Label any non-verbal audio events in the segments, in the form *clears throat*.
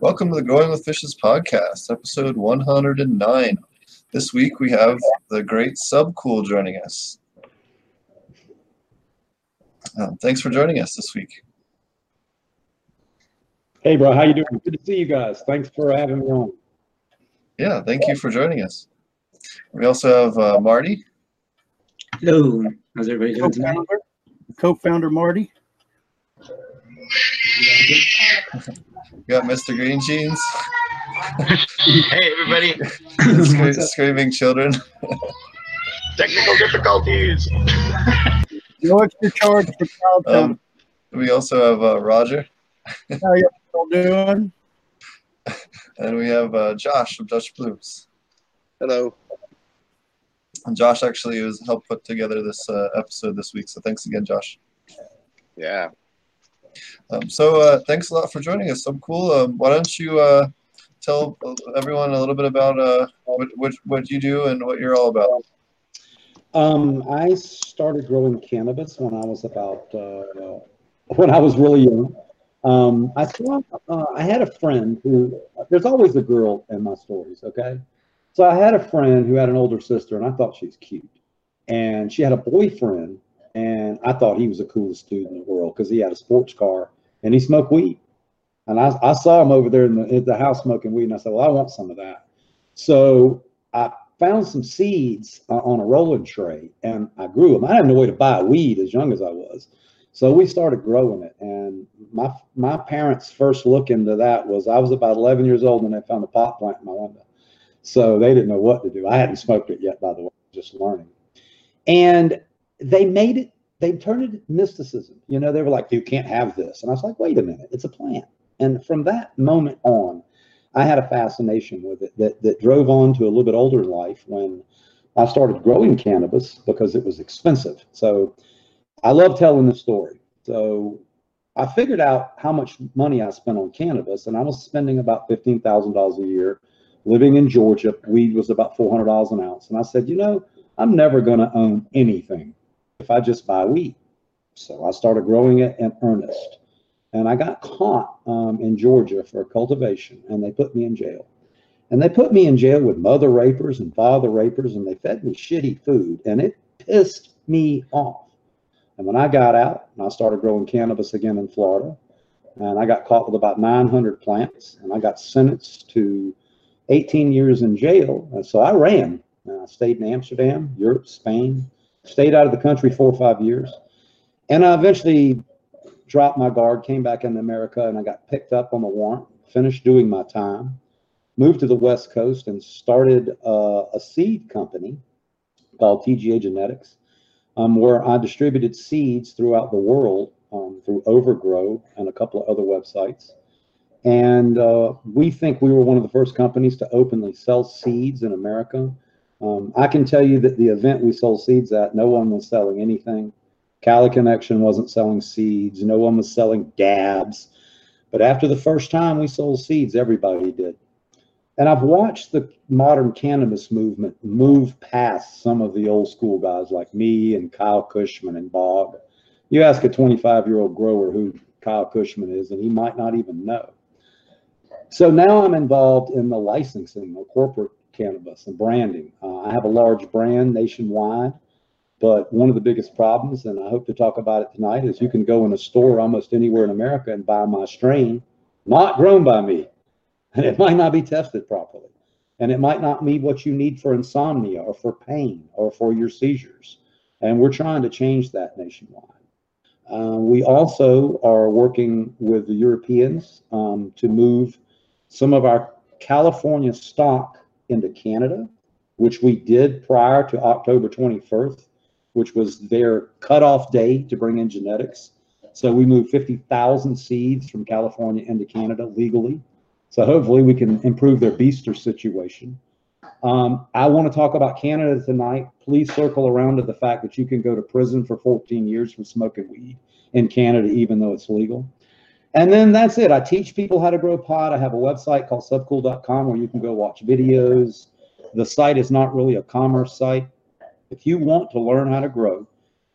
Welcome to the Growing with Fishes podcast, episode 109. This week we have the great Subcool joining us. Um, thanks for joining us this week. Hey, bro, how you doing? Good to see you guys. Thanks for having me on. Yeah, thank you for joining us. We also have uh, Marty. Hello, how's everybody doing tonight? co-founder, co-founder Marty. *laughs* We got Mr. Green Jeans. Hey everybody! Scre- screaming children. Technical difficulties. No extra charge for child Um, um, we also have uh, Roger, How you all doing? and we have uh, Josh of Dutch Blues. Hello. And Josh actually was helped put together this uh, episode this week, so thanks again, Josh. Yeah. Um, so uh, thanks a lot for joining us. So cool. Um, why don't you uh, tell everyone a little bit about uh, what, what what you do and what you're all about? Um, I started growing cannabis when I was about uh, when I was really young. Um, I saw uh, I had a friend who there's always a girl in my stories, okay? So I had a friend who had an older sister, and I thought she was cute, and she had a boyfriend, and I thought he was the coolest dude in the world because he had a sports car and he smoked weed, and I, I saw him over there in the, in the house smoking weed, and I said, well, I want some of that. So I found some seeds uh, on a rolling tray and I grew them. I had no way to buy weed as young as I was. So we started growing it. And my my parents' first look into that was I was about 11 years old when they found a pot plant in my window. So they didn't know what to do. I hadn't smoked it yet, by the way, just learning. And they made it, they turned it mysticism. You know, they were like, you can't have this. And I was like, wait a minute, it's a plant. And from that moment on, I had a fascination with it that, that drove on to a little bit older life when I started growing cannabis because it was expensive. So I love telling the story. So I figured out how much money I spent on cannabis, and I was spending about $15,000 a year living in Georgia. Weed was about $400 an ounce. And I said, you know, I'm never going to own anything if I just buy weed. So I started growing it in earnest and I got caught um, in Georgia for cultivation, and they put me in jail. And they put me in jail with mother rapers and father rapers, and they fed me shitty food, and it pissed me off. And when I got out, and I started growing cannabis again in Florida, and I got caught with about 900 plants, and I got sentenced to 18 years in jail. And so I ran. And I stayed in Amsterdam, Europe, Spain, stayed out of the country four or five years. And I eventually dropped my guard, came back into America, and I got picked up on the warrant, finished doing my time, moved to the West Coast, and started uh, a seed company called TGA Genetics, um, where I distributed seeds throughout the world um, through Overgrow and a couple of other websites. And uh, we think we were one of the first companies to openly sell seeds in America. Um, I can tell you that the event we sold seeds at, no one was selling anything. Cali Connection wasn't selling seeds. No one was selling dabs. But after the first time we sold seeds, everybody did. And I've watched the modern cannabis movement move past some of the old school guys like me and Kyle Kushman and Bob. You ask a 25 year old grower who Kyle Kushman is, and he might not even know. So now I'm involved in the licensing of corporate cannabis and branding. Uh, I have a large brand nationwide. But one of the biggest problems, and I hope to talk about it tonight, is you can go in a store almost anywhere in America and buy my strain, not grown by me. And *laughs* it might not be tested properly. And it might not be what you need for insomnia or for pain or for your seizures. And we're trying to change that nationwide. Uh, we also are working with the Europeans um, to move some of our California stock into Canada, which we did prior to October 21st which was their cutoff day to bring in genetics. So we moved 50,000 seeds from California into Canada legally. So hopefully we can improve their beaster situation. Um, I want to talk about Canada tonight. Please circle around to the fact that you can go to prison for 14 years for smoking weed in Canada, even though it's legal. And then that's it. I teach people how to grow pot. I have a website called subcool.com where you can go watch videos. The site is not really a commerce site. If you want to learn how to grow,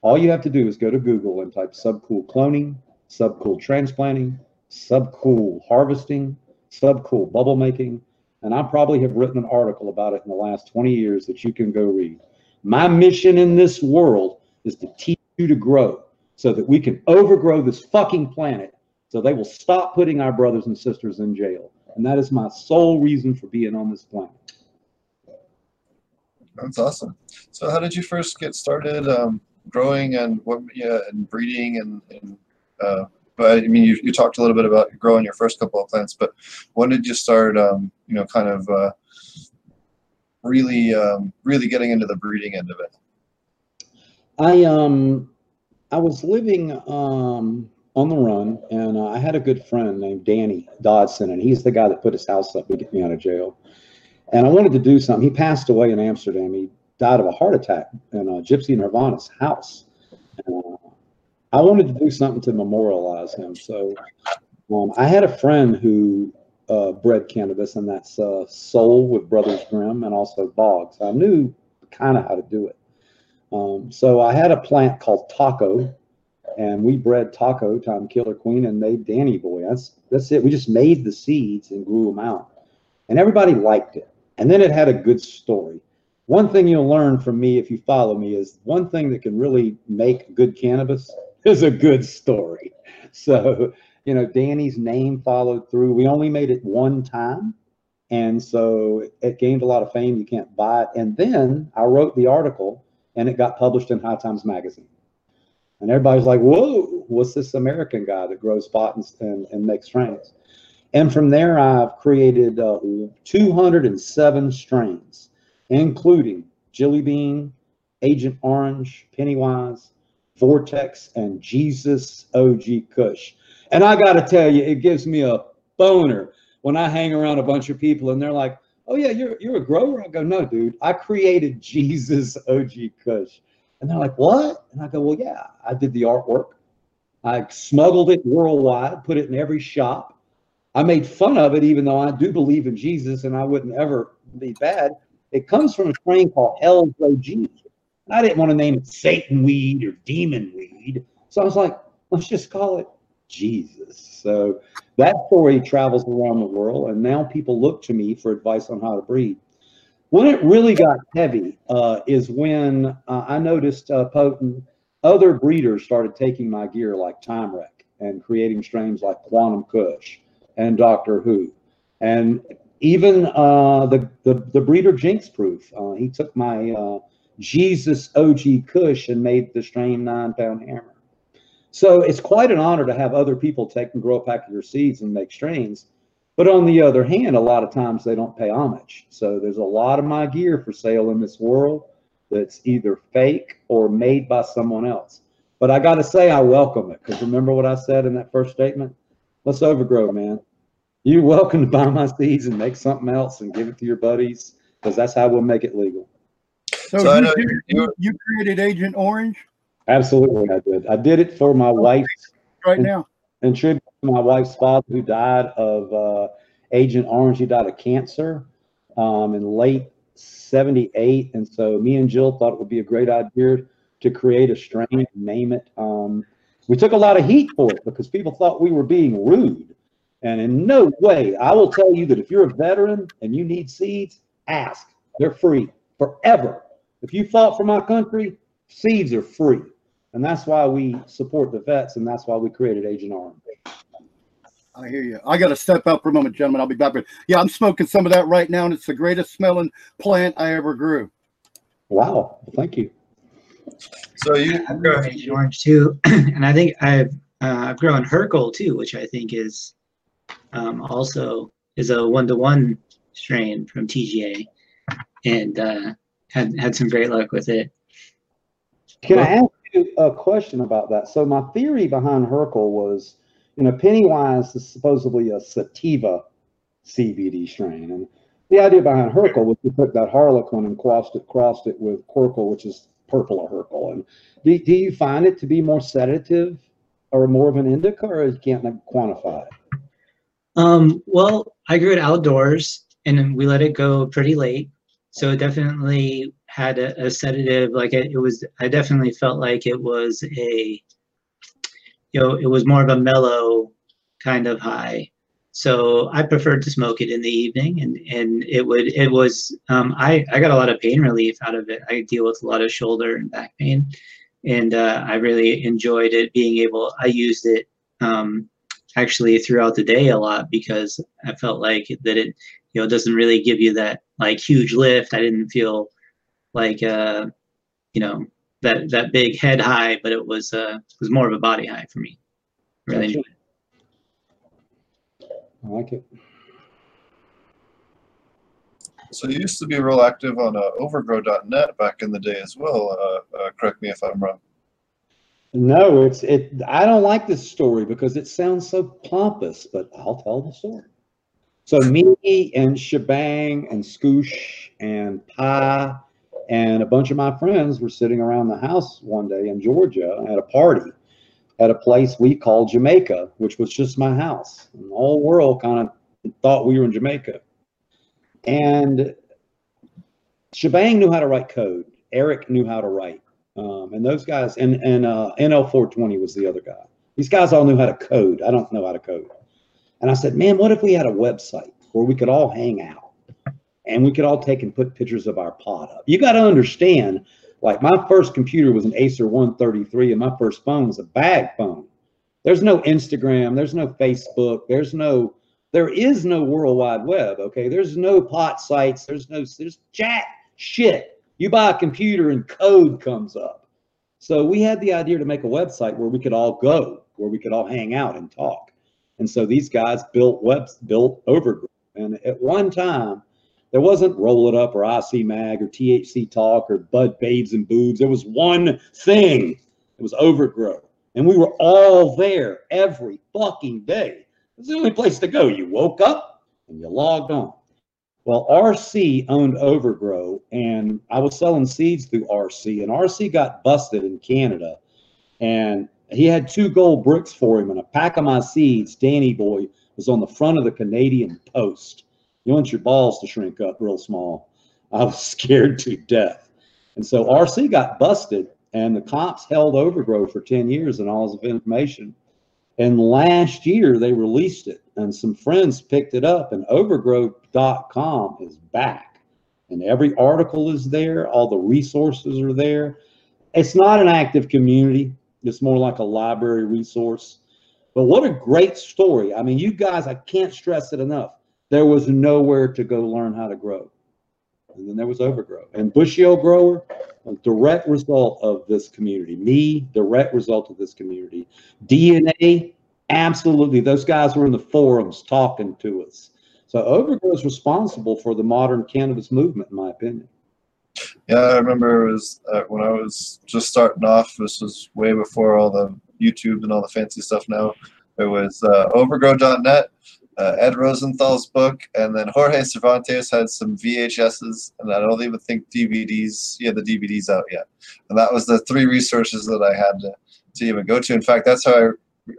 all you have to do is go to Google and type subcool cloning, subcool transplanting, subcool harvesting, subcool bubble making, and I probably have written an article about it in the last 20 years that you can go read. My mission in this world is to teach you to grow so that we can overgrow this fucking planet so they will stop putting our brothers and sisters in jail. And that is my sole reason for being on this planet. That's awesome. So, how did you first get started um, growing and what, yeah, and breeding and, and uh, but I mean, you, you talked a little bit about growing your first couple of plants, but when did you start, um, you know, kind of uh, really, um, really getting into the breeding end of it? I um I was living um on the run, and uh, I had a good friend named Danny Dodson, and he's the guy that put his house up to get me out of jail. And I wanted to do something. He passed away in Amsterdam. He died of a heart attack in uh, Gypsy Nirvana's house. And, uh, I wanted to do something to memorialize him. So um, I had a friend who uh, bred cannabis, and that's uh, Soul with Brothers Grimm and also Boggs. I knew kind of how to do it. Um, so I had a plant called Taco, and we bred Taco, Tom Killer Queen, and made Danny Boy. That's that's it. We just made the seeds and grew them out, and everybody liked it. And then it had a good story. One thing you'll learn from me if you follow me is one thing that can really make good cannabis *laughs* is a good story. *laughs* So you know, Danny's name followed through. We only made it one time. And so it gained a lot of fame. You can't buy it. And then I wrote the article and it got published in High Times Magazine. And everybody's like, whoa, what's this American guy that grows pot and, and, makes strains? And from there, I've created uh, 207 strains, including Jelly Bean, Agent Orange, Pennywise, Vortex, and Jesus OG Kush. And I got to tell you, it gives me a boner when I hang around a bunch of people and they're like, oh, yeah, you're, you're a grower? I go, no, dude, I created Jesus OG Kush. And they're like, what? And I go, well, yeah, I did the artwork. I smuggled it worldwide, put it in every shop. I made fun of it, even though I do believe in Jesus and I wouldn't ever be bad. It comes from a strain called Hell's OG. I didn't want to name it Satan weed or demon weed. So I was like, let's just call it Jesus. So that story travels around the world, and now people look to me for advice on how to breed. When it really got heavy uh, is when uh, I noticed uh, potent other breeders started taking my gear like Time Wreck and creating strains like Quantum Kush and Doctor Who, and even uh, the, the the breeder Jinx Proof. Uh, he took my uh, Jesus OG Kush and made the strain Nine Pound Hammer. So it's quite an honor to have other people take and grow a pack of your seeds and make strains. But on the other hand, a lot of times they don't pay homage. So there's a lot of my gear for sale in this world that's either fake or made by someone else. But I got to say, I welcome it because remember what I said in that first statement? Let's overgrow, man. You're welcome to buy my seeds and make something else and give it to your buddies because that's how we'll make it legal. So, So I you, know did- you- you, you created Agent Orange Absolutely, I did. I did it for my wife right now. In tribute to my wife's father who died of uh, Agent Orange. He died of cancer um, in late 78. And so me and Jill thought it would be a great idea to create a strain and name it. Um, we took a lot of heat for it because people thought we were being rude. And in no way, I will tell you that if you're a veteran and you need seeds, ask. They're free forever. If you fought for my country, seeds are free. And that's why we support the vets, and that's why we created Agent Orange. I hear you. I got to step out for a moment, gentlemen. I'll be back. But yeah, I'm smoking some of that right now, and it's the greatest smelling plant I ever grew. Wow, thank you. So you, I've grown Agent Orange too, *clears throat* and I think I've uh, I've grown Hercule too, which I think is um, also is a one to one strain from TGA, and uh, had had some great luck with it. Can I ask you a question about that? So my theory behind Hercule was, you know, Pennywise is supposedly a sativa CBD strain, and the idea behind Hercule was to put that Harlequin and crossed it, crossed it with Querkle, which is purple or Hercule. And do, do you find it to be more sedative or more of an indica, or you can't like, quantify it? Um, well, I grew it outdoors, and we let it go pretty late, so it definitely had a, a sedative. Like it, it was, I definitely felt like it was a, you know, it was more of a mellow kind of high. so I preferred to smoke it in the evening, and and it would it was um, I I got a lot of pain relief out of it. I deal with a lot of shoulder and back pain, and uh, I really enjoyed it. Being able, I used it um, actually throughout the day a lot because I felt like that it you know doesn't really give you that like huge lift. I didn't feel like uh, you know that that big head high, but it was uh, it was more of a body high for me. Really Gotcha. enjoyed it. I like it. So you used to be real active on uh, overgrow.net back in the day as well. Uh, uh, correct me if I'm wrong. No, it's it. I don't like this story because it sounds so pompous, but I'll tell the story. So me and Shebang and Scoosh and Pie and a bunch of my friends were sitting around the house one day in Georgia at a party at a place we called Jamaica, which was just my house. And the whole world kind of thought we were in Jamaica. And Shebang knew how to write code. Eric knew how to write. Um, and those guys, and, and uh, NL420 was the other guy. These guys all knew how to code. I don't know how to code. And I said, man, what if we had a website where we could all hang out and we could all take and put pictures of our pot up? You got to understand, like my first computer was an Acer 133 and my first phone was a bag phone. There's no Instagram, there's no Facebook, there's no, there is no World Wide Web, okay? There's no pot sites, there's no, there's chat shit. You buy a computer and code comes up. So we had the idea to make a website where we could all go, where we could all hang out and talk. And so these guys built webs, built Overgrow. And at one time, there wasn't Roll It Up or IC Mag or THC Talk or Bud Babes and Boobs. There was one thing. It was Overgrow. And we were all there every fucking day. It was the only place to go. You woke up and you logged on. Well, RC owned Overgrow, and I was selling seeds through RC, and RC got busted in Canada, and he had two gold bricks for him, and a pack of my seeds, Danny Boy, was on the front of the Canadian Post. You want your balls to shrink up real small. I was *laughs* scared to death, and so RC got busted, and the cops held Overgrow for ten years and all his information. And last year they released it, and some friends picked it up, and overgrow.com is back. And every article is there, all the resources are there. It's not an active community, it's more like a library resource. But what a great story. I mean, you guys, I can't stress it enough. There was nowhere to go learn how to grow. And then there was Overgrow. And Bushy Old Grower, a direct result of this community. Me, direct result of this community. DNA, absolutely. Those guys were in the forums talking to us. So Overgrow is responsible for the modern cannabis movement, in my opinion. Yeah, I remember it was uh, when I was just starting off. This was way before all the YouTube and all the fancy stuff now. It was uh, overgrow.net, uh, Ed Rosenthal's book, and then Jorge Cervantes had some VHSs, and I don't even think DVDs. Yeah, the DVDs out yet, and that was the three resources that I had to, to even go to. In fact, that's how I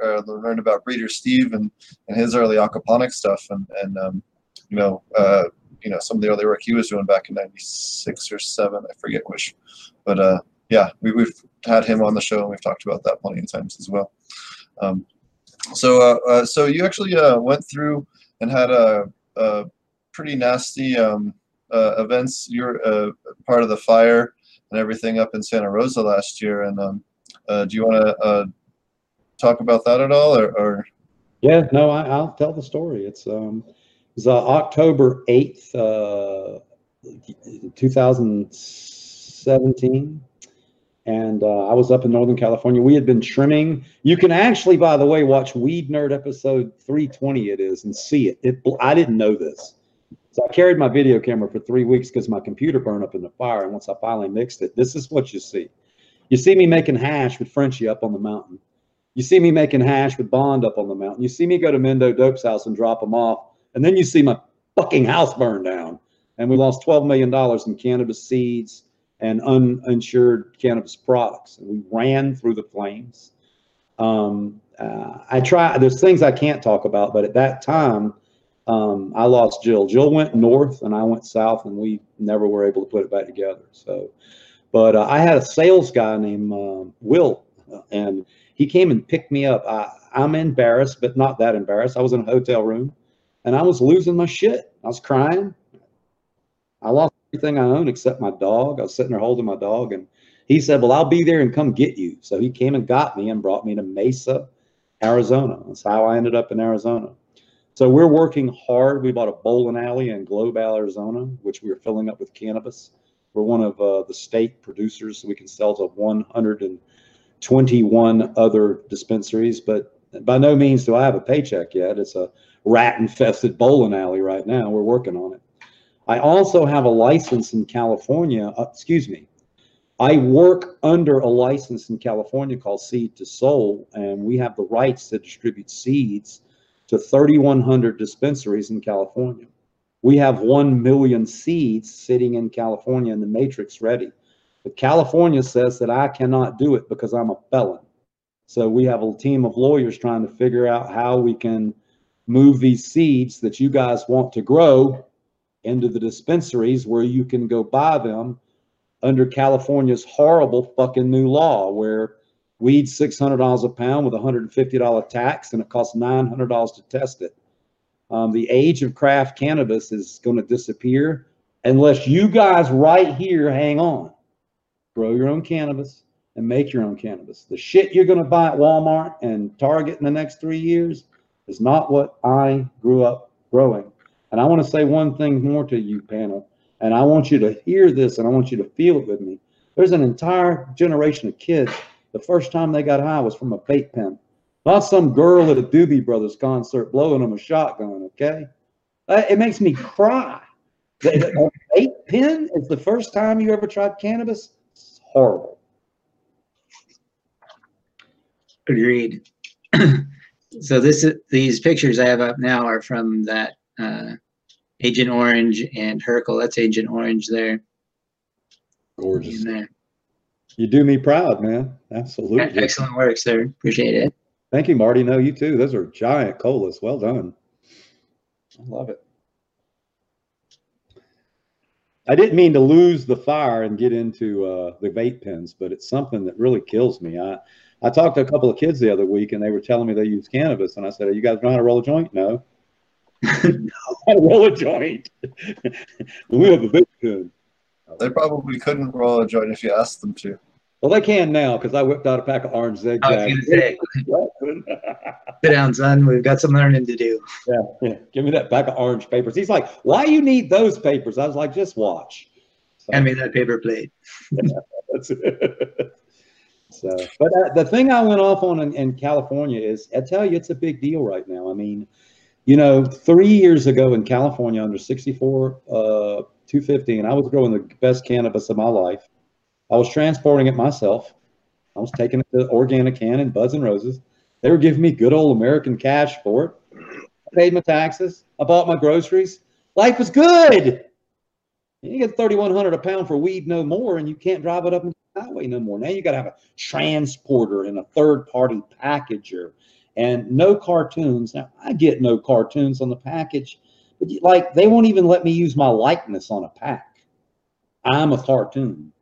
uh, learned about Breeder Steve and, and his early aquaponics stuff, and and um, you know uh, you know some of the early work he was doing back in '96 or '7, I forget which, but uh, yeah, we, we've had him on the show and we've talked about that plenty of times as well. Um, so, uh, uh, so you actually uh, went through and had a, a pretty nasty um, events. You're part of the fire and everything up in Santa Rosa last year. And um, do you want to talk about that at all, or? or Yeah, no, I, I'll tell the story. It's um, it was October eighth, uh, two thousand seventeen, and uh, I was up in Northern California. We had been trimming. You can actually, by the way, watch Weed Nerd episode three twenty. It is and see it. It I didn't know this. So I carried my video camera for three weeks because my computer burned up in the fire. And once I finally mixed it, this is what you see. You see me making hash with Frenchie up on the mountain. You see me making hash with Bond up on the mountain. You see me go to Mendo Dope's house and drop him off. And then you see my fucking house burn down. And we lost $12 million in cannabis seeds and uninsured cannabis products. And we ran through the flames. Um, uh, I try, there's things I can't talk about, but at that time, um, I lost Jill. Jill went north and I went south, and we never were able to put it back together. So, but uh, I had a sales guy named uh, Will, and he came and picked me up. I, I'm embarrassed, but not that embarrassed. I was in a hotel room. and I was losing my shit. I was crying. I lost everything I own except my dog. I was sitting there holding my dog, and he said, "Well, I'll be there and come get you." So he came and got me and brought me to Mesa, Arizona. That's how I ended up in Arizona. So we're working hard. We bought a bowling alley in Globe, Arizona, which we are filling up with cannabis. We're one of uh, the state producers, so we can sell to 121 other dispensaries. But by no means do I have a paycheck yet. It's a rat-infested bowling alley right now. We're working on it. I also have a license in California. Uh, excuse me. I work under a license in California called Seed to Soul, and we have the rights to distribute seeds to 3,100 dispensaries in California. We have 1 million seeds sitting in California in the matrix ready. But California says that I cannot do it because I'm a felon. So we have a team of lawyers trying to figure out how we can move these seeds that you guys want to grow into the dispensaries where you can go buy them under California's horrible fucking new law where weed's $600 a pound with a $150 tax and it costs $900 to test it. Um, the age of craft cannabis is going to disappear unless you guys right here hang on. Grow your own cannabis and make your own cannabis. The shit you're going to buy at Walmart and Target in the next three years is not what I grew up growing. And I want to say one thing more to you, panel, and I want you to hear this and I want you to feel it with me. There's an entire generation of kids, the first time they got high was from a vape pen. Not some girl at a Doobie Brothers concert blowing them a shotgun, okay? Uh, It makes me cry. A vape pen is the first time you ever tried cannabis? It's horrible. Agreed. *clears throat* so this is these pictures I have up now are from that uh, Agent Orange and Herkel. That's Agent Orange there. Gorgeous. There. You do me proud, man. Absolutely. Excellent work, sir. Appreciate it. Thank you, Marty. No, you too. Those are giant colas. Well done. I love it. I didn't mean to lose the fire and get into uh, the vape pens, but it's something that really kills me. I, I talked to a couple of kids the other week and they were telling me they use cannabis. And I said, Are you guys know how to roll a joint? No. How roll a joint. *laughs* we have a vape pen. They probably couldn't roll a joint if you asked them to. Well, they can now because I whipped out a pack of orange I was zigzags. gonna say, *laughs* sit down, son. We've got some learning to do. Yeah, yeah. Give me that pack of orange papers. He's like, why you need those papers? I was like, just watch. So, Hand me that paper plate. *laughs* that's it. so, but uh, the thing I went off on in, in California is, I tell you, it's a big deal right now. I mean, you know, three years ago in California, under 64, uh, 250, and I was growing the best cannabis of my life. I was transporting it myself. I was taking it to Organic Can and Buds and Roses. They were giving me good old American cash for it. I paid my taxes. I bought my groceries. Life was good. You get 3100 a pound for weed no more, and you can't drive it up the highway no more. Now you got to have a transporter and a third party packager and no cartoons. Now I get no cartoons on the package, but like they won't even let me use my likeness on a pack. I'm a cartoon.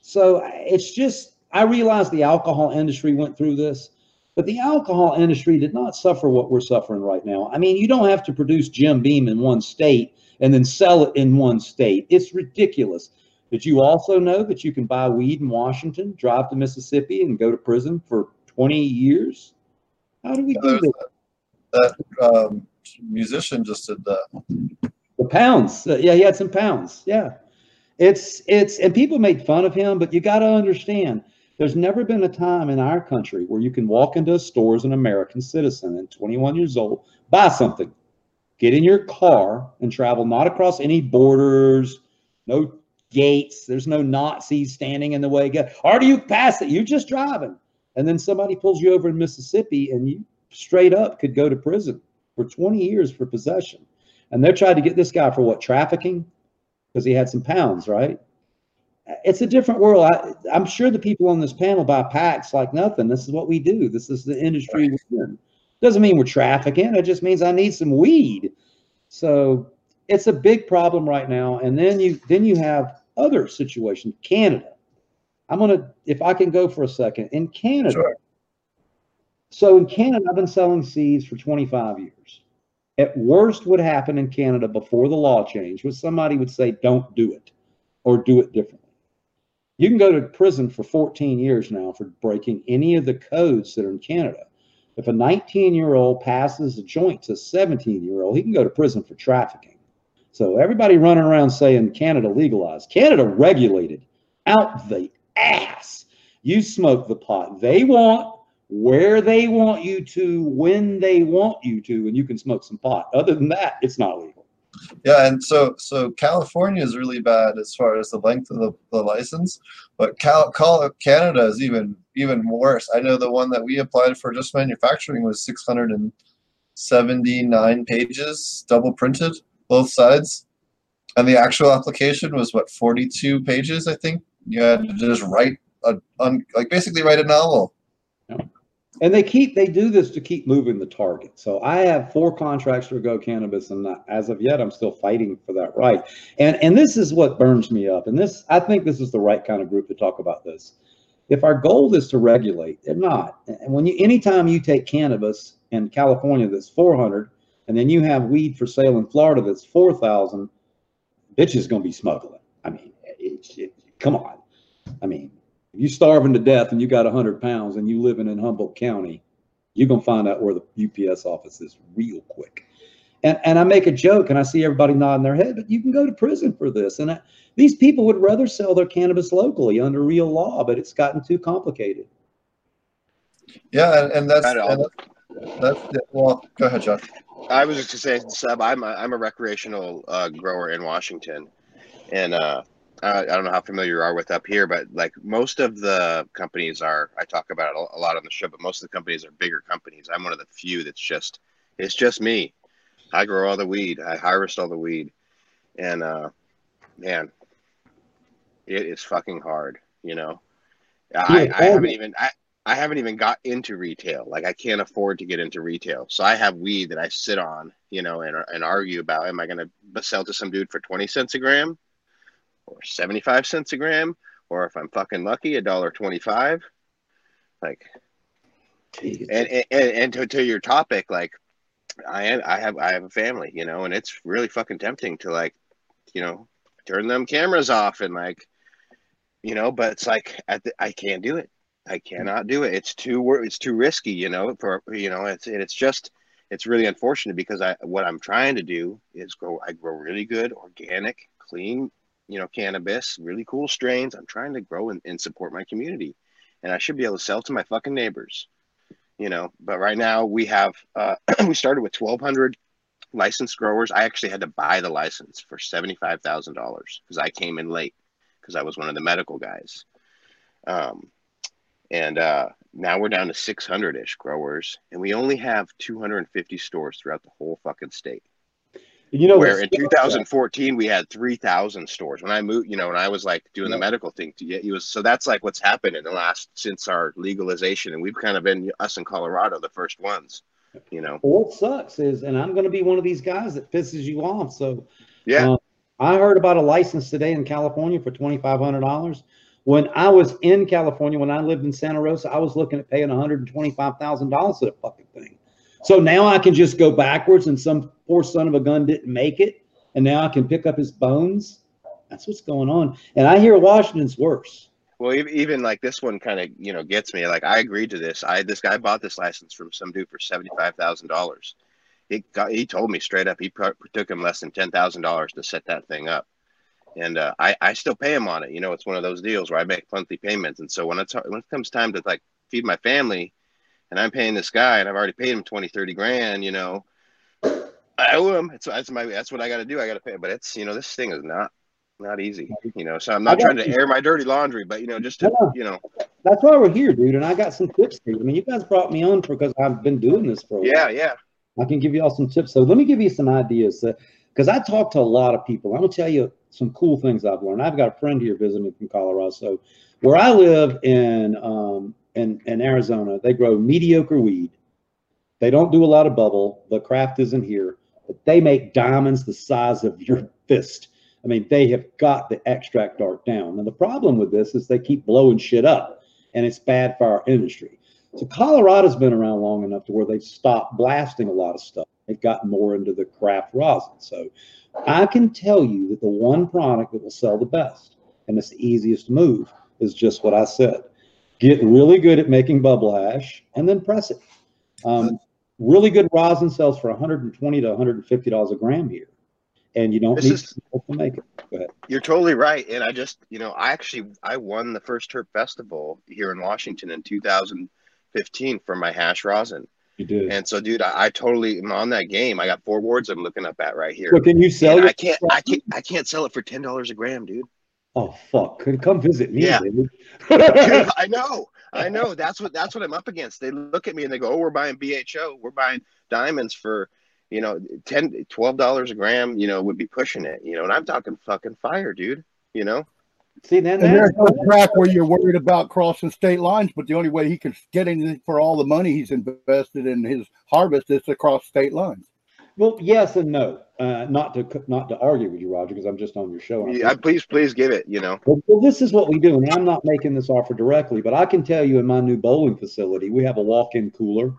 So it's just, I realize the alcohol industry went through this, but the alcohol industry did not suffer what we're suffering right now. I mean, you don't have to produce Jim Beam in one state and then sell it in one state. It's ridiculous. Did you also know that you can buy weed in Washington, drive to Mississippi, and go to prison for 20 years? How do we do this? that um, musician just did that. The pounds. Uh, yeah, he had some pounds. Yeah. It's it's and people made fun of him, but you got to understand there's never been a time in our country where you can walk into a store as an American citizen and 21 years old, buy something, get in your car and travel not across any borders, no gates, there's no Nazis standing in the way. Or do you pass it? You're just driving. And then somebody pulls you over in Mississippi and you straight up could go to prison for 20 years for possession. And they're trying to get this guy for what trafficking because he had some pounds, right? It's a different world. I, I'm sure the people on this panel buy packs like nothing. This is what we do. This is the industry we're in. Doesn't mean we're trafficking. It just means I need some weed. So it's a big problem right now. And then you then you have other situations. Canada. I'm gonna if I can go for a second in Canada. Sure. So in Canada, I've been selling seeds for 25 years. at worst would happen in Canada before the law changed was somebody would say, don't do it or do it differently. You can go to prison for 14 years now for breaking any of the codes that are in Canada. If a 19 year old passes a joint to a 17 year old, he can go to prison for trafficking. So everybody running around saying Canada legalized, Canada regulated out the ass. You smoke the pot they want, where they want you to, when they want you to, and you can smoke some pot. Other than that, it's not legal. Yeah, and so so California is really bad as far as the length of the, the license, but Cal, Cal Canada is even even worse. I know the one that we applied for just manufacturing was 679 pages, double printed, both sides, and the actual application was what 42 pages, I think. You had to just write a un, like basically write a novel. And they keep they do this to keep moving the target. So I have four contracts for Go Cannabis, and as of yet, I'm still fighting for that right. And and this is what burns me up. And this I think this is the right kind of group to talk about this. If our goal is to regulate, they're not. And when you anytime you take cannabis in California that's 400, and then you have weed for sale in Florida that's 4,000, bitch is going to be smuggling. I mean, it, it, come on. I mean, if you're starving to death and you got 100 pounds and you living in Humboldt County, you're going to find out where the UPS office is real quick. And, and I make a joke and I see everybody nodding their head, but you can go to prison for this. And I, these people would rather sell their cannabis locally under real law, but it's gotten too complicated. Yeah, and, and that's, Not and that's well. Go ahead, John. I was just saying, say, Seb, I'm a, I'm a recreational uh, grower in Washington, and uh, I, I don't know how familiar you are with up here, but like most of the companies are, I talk about it a lot on the show, but most of the companies are bigger companies. I'm one of the few that's just, it's just me. I grow all the weed, I harvest all the weed, and uh, man, it is fucking hard, you know. I, I haven't even I, I haven't even got into retail. Like I can't afford to get into retail. So I have weed that I sit on, you know, and and argue about am I going to sell to some dude for 20 cents a gram or 75 cents a gram or if I'm fucking lucky a dollar 25. Like and and, and to, to your topic like I am I have I have a family, you know, and it's really fucking tempting to like, you know, turn them cameras off and like you know, but it's like at the, I can't do it. I cannot do it. It's too it's too risky, you know, for you know, it's and it's just it's really unfortunate because I what I'm trying to do is grow I grow really good organic, clean, you know, cannabis, really cool strains. I'm trying to grow and, and support my community. And I should be able to sell to my fucking neighbors. You know, but right now we have uh *clears throat* we started with 1200 licensed growers. I actually had to buy the license for $75,000 because I came in late because I was one of the medical guys. Um, and uh, now we're down to 600 ish growers, and we only have 250 stores throughout the whole fucking state. You know, Where in what's- 2014 we had 3,000 stores. When I moved, you know, when I was like doing the medical thing, to get you was so that's like what's happened in the last since our legalization, and we've kind of been us in Colorado the first ones, you know. what sucks is, and I'm going to be one of these guys that pisses you off. So Yeah, Um, I heard about a license today in California for twenty five hundred dollars. When I was in California, when I lived in Santa Rosa, I was looking at paying one hundred and twenty five thousand dollars for that fucking thing. So now I can just go backwards, and some poor son of a gun didn't make it, and now I can pick up his bones. That's what's going on. And I hear Washington's worse. Well, even like this one kind of you know gets me. Like I agreed to this. I this guy bought this license from some dude for seventy five thousand dollars. He got he told me straight up he took him less than ten thousand dollars to set that thing up, and uh, I I still pay him on it. You know, it's one of those deals where I make monthly payments, and so when it's when it comes time to like feed my family, and I'm paying this guy, and I've already paid him 20, 30 grand. You know, I owe him. It's that's my that's what I got to do. I got to pay. But it's you know this thing is not not easy. You know, so I'm not trying to you. air my dirty laundry, but you know, just to Yeah. you know. That's why we're here, dude. And I got some tips for you. I mean, you guys brought me on because I've been doing this for a while. Yeah, yeah. I can give you all some tips. So let me give you some ideas because I talk to a lot of people. I'm gonna tell you some cool things I've learned. I've got a friend here visiting from Colorado. So where I live in um, in, Arizona, they grow mediocre weed. They don't do a lot of bubble. The craft isn't here, but they make diamonds the size of your *laughs* fist. I mean, they have got the extract art down. And the problem with this is they keep blowing shit up, and it's bad for our industry. So Colorado's been around long enough to where they've stopped blasting a lot of stuff. They've gotten more into the craft rosin. So I can tell you that the one product that will sell the best and it's the easiest move is just what I said. Get really good at making bubble hash and then press it. Um, really good rosin sells for 120 to 150 dollars a gram here, and you don't This need is- to make it. You're totally right. And I just, you know, I actually I won the first Terp Festival here in Washington in 2015 for my hash rosin. You did. And so, dude, I, I totally am on that game. I got four boards I'm looking up at right here. so can you sell? I can't, I can't, I can't sell it for ten dollars a gram, dude. Oh fuck! Could come visit me. Yeah. Dude, *laughs* I know, I know. That's what that's what I'm up against. They look at me and they go, "Oh, we're buying BHO. We're buying diamonds for, you know, 10 dollars a gram. You know, would be pushing it. You know, and I'm talking fucking fire, dude. You know, See then And there's that, no track where you're worried about crossing state lines, but the only way he can get anything for all the money he's invested in his harvest is to cross state lines. well, yes and no. Uh, not to not to argue with you, Roger, because I'm just on your show. and yeah, please, please give it. You know, Well, well, this is what we do, and I'm not making this offer directly, but I can tell you in my new bowling facility, we have a walk-in cooler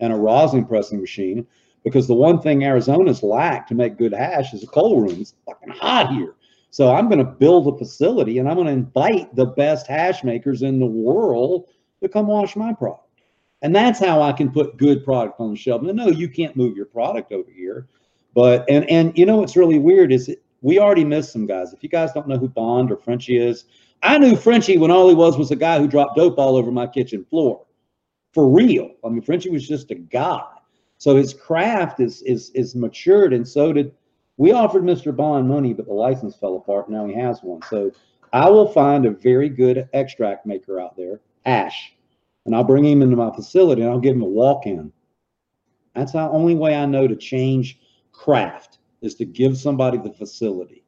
and a rosin pressing machine because the one thing Arizona's lack to make good hash is a cold room. It's fucking hot here. So I'm going to build a facility and I'm going to invite the best hash makers in the world to come wash my product. And that's how I can put good product on the shelf. Now, no, you can't move your product over here. But and and you know what's really weird is we already missed some guys. If you guys don't know who Bond or Frenchie is, I knew Frenchie when all he was was a guy who dropped dope all over my kitchen floor. For real. I mean, Frenchie was just a guy. So his craft is is is matured, and so did we offered Mr. Bond money, but the license fell apart. Now he has one. So I will find a very good extract maker out there, Ash, and I'll bring him into my facility and I'll give him a walk-in. That's the only way I know to change craft is to give somebody the facility.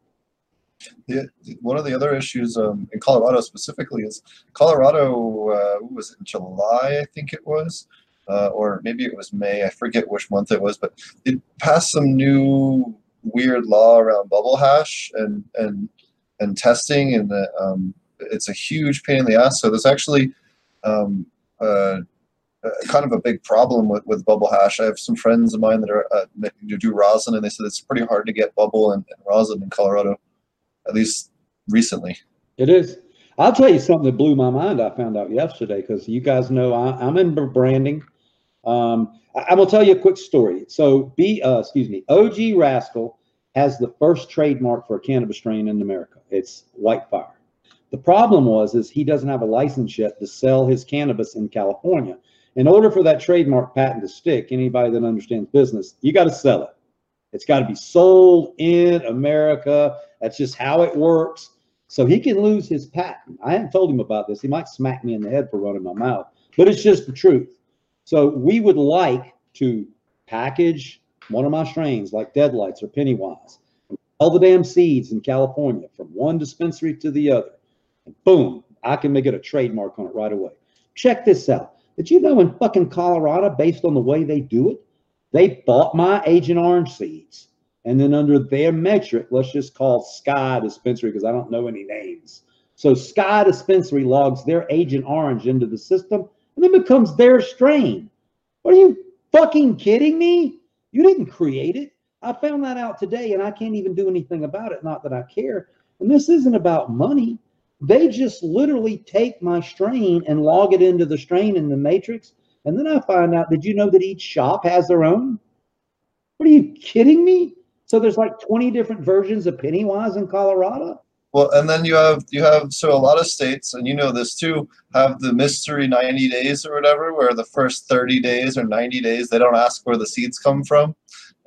Yeah, one of the other issues um, in Colorado specifically is Colorado. Uh, was it in July? I think it was, uh, or maybe it was May. I forget which month it was, but it passed some new weird law around bubble hash and and and testing, and uh, um, it's a huge pain in the ass. So there's actually um, uh, kind of a big problem with, with bubble hash. I have some friends of mine that are uh, that do rosin, and they said it's pretty hard to get bubble and, and rosin in Colorado at least recently. It is. I'll tell you something that blew my mind. I found out yesterday because you guys know I, I'm in branding. Um, I, I will tell you a quick story. So, B, uh, excuse me, OG Raskal has the first trademark for a cannabis strain in America. It's Whitefire. The problem was is he doesn't have a license yet to sell his cannabis in California. In order for that trademark patent to stick, anybody that understands business, you got to sell it. It's got to be sold in America. That's just how it works. So he can lose his patent. I haven't told him about this. He might smack me in the head for running my mouth, but it's just the truth. So we would like to package one of my strains like Deadlights or Pennywise, all the damn seeds in California from one dispensary to the other. And boom, I can make it a trademark on it right away. Check this out. Did you know in fucking Colorado, based on the way they do it, they bought my Agent Orange seeds. And then under their Metrc, let's just call Sky Dispensary because I don't know any names. So Sky Dispensary logs their Agent Orange into the system and then becomes their strain. Are you fucking kidding me? You didn't create it. I found that out today and I can't even do anything about it. Not that I care. And this isn't about money. They just literally take my strain and log it into the strain in the matrix. And then I find out, did you know that each shop has their own? What are you kidding me? So there's like 20 different versions of Pennywise in Colorado. Well, and then you have you have so a lot of states, and you know this too, have the mystery 90 days or whatever, where the first 30 days or 90 days they don't ask where the seeds come from,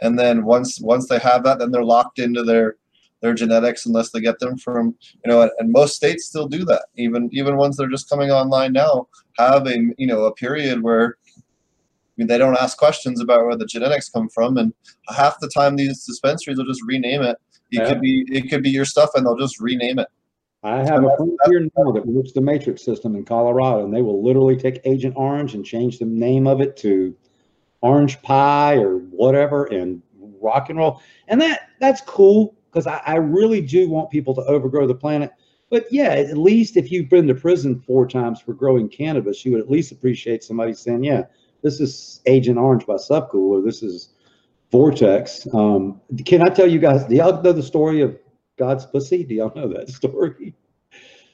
and then once once they have that, then they're locked into their their genetics unless they get them from you know, and, most states still do that. Even even ones that are just coming online now have a you know a period where I mean, they don't ask questions about where the genetics come from, and half the time these dispensaries will just rename it. It Yeah. could be it could be your stuff, and they'll just rename it. I have a friend here now that works the matrix system in Colorado, and they will literally take Agent Orange and change the name of it to Orange Pie or whatever and rock and roll. And that that's cool because I, I really do want people to overgrow the planet. But yeah, at least if you've been to prison four times for growing cannabis, you would at least appreciate somebody saying, "Yeah, this is Agent Orange by Subcool, or this is Vortex. Um, can I tell you guys? Do y'all know the story of God's pussy? Do y'all know that *laughs* story?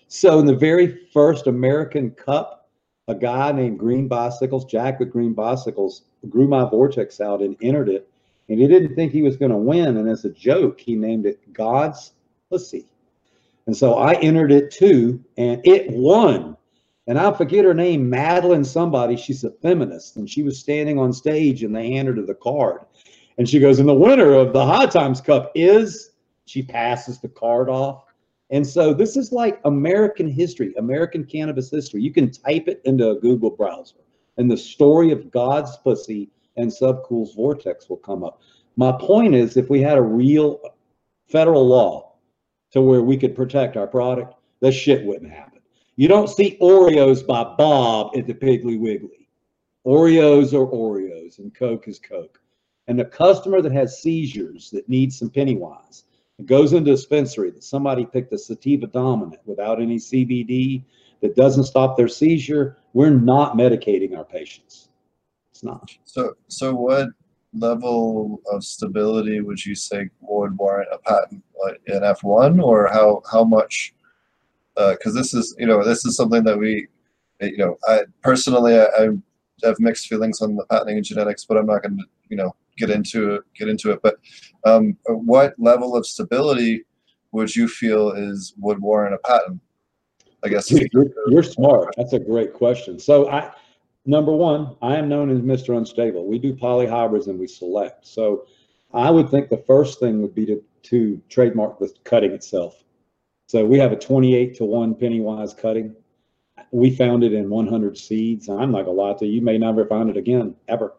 So in the very first American Cup, a guy named Green Bicycles, Jack with Green Bicycles, grew my Vortex out and entered it, and he didn't think he was going to win. And as a joke, he named it God's pussy. And so I entered it too, and it won. And I forget her name, Madeline somebody. She's a feminist, and she was standing on stage, and they handed her the card. And she goes, and the winner of the High Times Cup is, she passes the card off. And so this is like American history, American cannabis history. You can type it into a Google browser, and the story of God's pussy and Subcool's Vortex will come up. My point is, if we had a real federal law to where we could protect our product, this shit wouldn't happen. You don't see Oreos by Bob at the Piggly Wiggly. Oreos are Oreos, and Coke is Coke. And the customer that has seizures that needs some Pennywise goes into a dispensary that somebody picked a sativa dominant without any CBD that doesn't stop their seizure, we're not medicating our patients. It's not. So, so what level of stability would you say would warrant a patent, like an F1, or how how much? Because uh, this is, you know, this is something that we, you know, I personally I, I have mixed feelings on the patenting and genetics, but I'm not going to, you know, get into it, get into it. But um, what level of stability would you feel is would warrant a patent? I guess you're, you're smart. That's a great question. So I, number one, I am known as Mr. Unstable. We do polyhybrids and we select. So I would think the first thing would be to to trademark the cutting itself. So we have a 28 to 1 pennywise cutting. We found it in 100 seeds. I'm not gonna lie to you, you may never find it again, ever.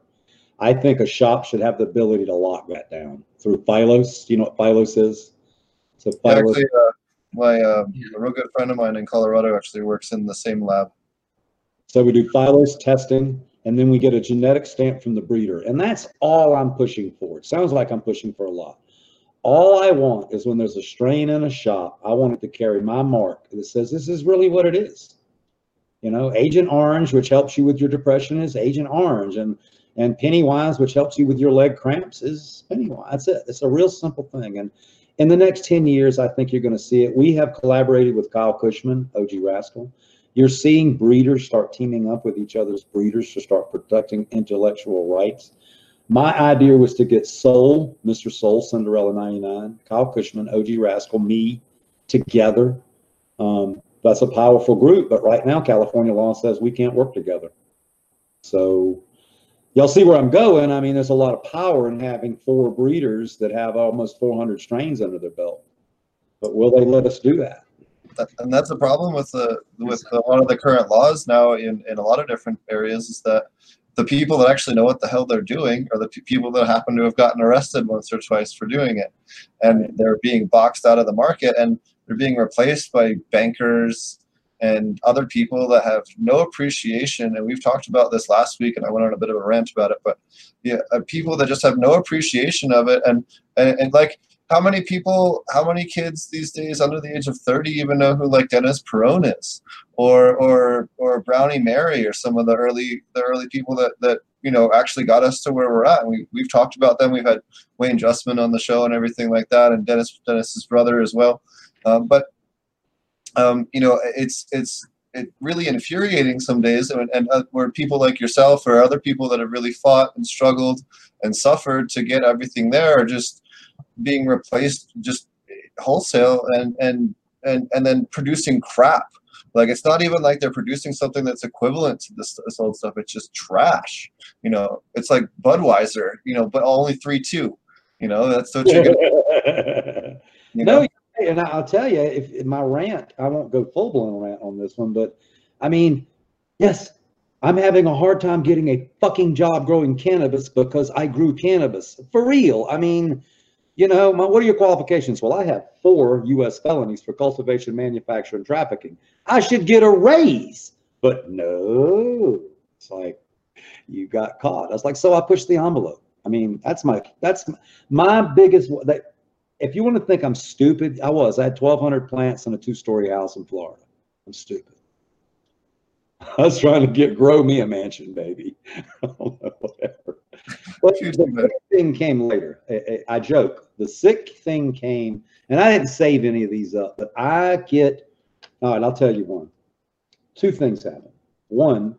I think a shop should have the ability to lock that down through Phylos. Do you know what Phylos is? So Phylos. Actually, uh, my uh, a real good friend of mine in Colorado actually works in the same lab. So we do Phylos testing, and then we get a genetic stamp from the breeder, and that's all I'm pushing for. It sounds like I'm pushing for a lot. All I want is when there's a strain in a shop, I want it to carry my mark that says this is really what it is. You know, Agent Orange, which helps you with your depression, is Agent Orange, and and Pennywise, which helps you with your leg cramps, is Pennywise. That's it. It's a real simple thing. And in the next 10 years, I think you're going to see it. We have collaborated with Kyle Kushman, OG Raskal. You're seeing breeders start teaming up with each other's breeders to start protecting intellectual rights. My idea was to get Soul, Mr. Soul, Cinderella 99, Kyle Kushman, OG Raskal, me together. Um, that's a powerful group, but right now California law says we can't work together. So y'all see where I'm going. I mean, there's a lot of power in having four breeders that have almost 400 strains under their belt. But will they let us do that? And that's the problem with the with a lot of the current laws now in, in a lot of different areas is that the people that actually know what the hell they're doing are the people that happen to have gotten arrested once or twice for doing it, and they're being boxed out of the market and they're being replaced by bankers and other people that have no appreciation. And we've talked about this last week and i went on a bit of a rant about it but yeah uh, people that just have no appreciation of it and, and and like how many people how many kids these days under the age of 30 even know who like dennis peron is? Or or or brownie mary or some of the early the early people that that you know actually got us to where we're at. And we, we've talked about them. We've had wayne justman on the show and everything like that and dennis dennis's brother as well. Um, but um, you know, it's it's it really infuriating some days, and, and uh, where people like yourself or other people that have really fought and struggled and suffered to get everything there are just being replaced just wholesale and and and and then producing crap. Like it's not even like they're producing something that's equivalent to this, this old stuff. It's just trash. You know, it's like Budweiser. You know, but only three two. You know, that's so *laughs* you're. You know? No, and I'll tell you, if, if my rant, I won't go full blown rant on this one, but I mean, yes, I'm having a hard time getting a fucking job growing cannabis because I grew cannabis for real. I mean, you know, my, what are your qualifications? Well, I have four U.S. felonies for cultivation, manufacture, and trafficking. I should get a raise, but no, it's like you got caught. I was like, so I pushed the envelope. I mean, that's my that's my biggest. That if you want to think I'm stupid, I was. I had 1,200 plants in a two-story house in Florida. I'm stupid. *laughs* I was trying to get grow me a mansion, baby. *laughs* Whatever. But the sick thing came later. I, I I joke. The sick thing came, and I didn't save any of these up, but I get, all right, I'll tell you one. Two things happen. One,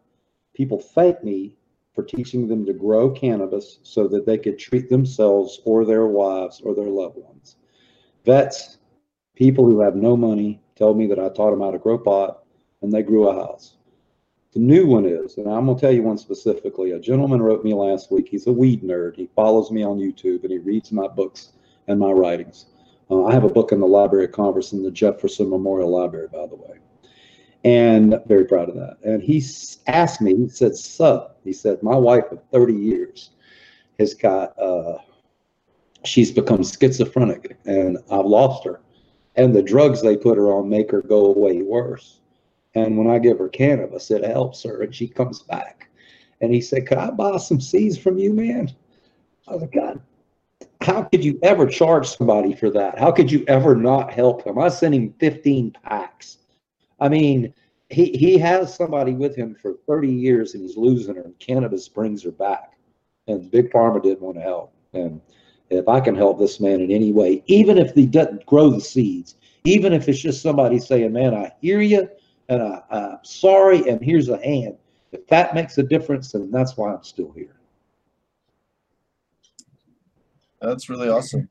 people thank me for teaching them to grow cannabis so that they could treat themselves or their wives or their loved ones. Vets, people who have no money, tell me that I taught them how to grow pot and they grew a house. The new one is, and I'm going to tell you one specifically. A gentleman wrote me last week. He's a weed nerd. He follows me on YouTube and he reads my books and my writings. Uh, I have a book in the Library of Congress in the Jefferson Memorial Library, by the way. And very proud of that. And he asked me, he said, Sup, he said, my wife of 30 years has got, uh, she's become schizophrenic and I've lost her. And the drugs they put her on make her go away worse. And when I give her cannabis, it helps her and she comes back. And he said, Could I buy some seeds from you, man? I was like, God, how could you ever charge somebody for that? How could you ever not help him? I sent him 15 packs. I mean, he, he has somebody with him for 30 years and he's losing her, and cannabis brings her back. And Big Pharma didn't want to help. And if I can help this man in any way, even if he doesn't grow the seeds, even if it's just somebody saying, Man, I hear you and I, I'm sorry, and here's a hand. If that makes a difference, then that's why I'm still here. That's really awesome.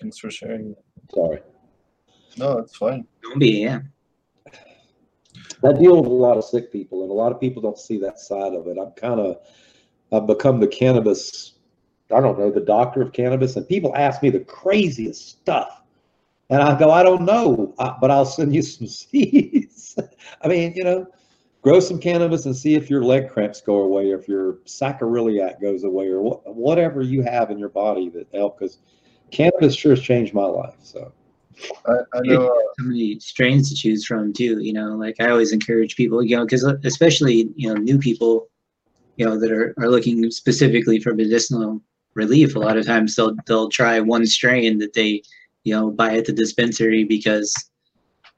Thanks for sharing. Sorry. No, it's fine. Don't be, yeah. I deal with a lot of sick people, and a lot of people don't see that side of it. I'm kind of, I've become the cannabis, I don't know, the doctor of cannabis, and people ask me the craziest stuff. And I go, I don't know, but I'll send you *laughs* some seeds. *laughs* I mean, you know, grow some cannabis and see if your leg cramps go away, or if your sacroiliac goes away, or wha- whatever you have in your body that help. Because cannabis sure has changed my life. So I, I know. Uh, so many strains to choose from too. You know, like I always encourage people, you know, because especially you know new people, you know, that are, are looking specifically for medicinal relief. A lot of times they'll they'll try one strain that they you know buy at the dispensary because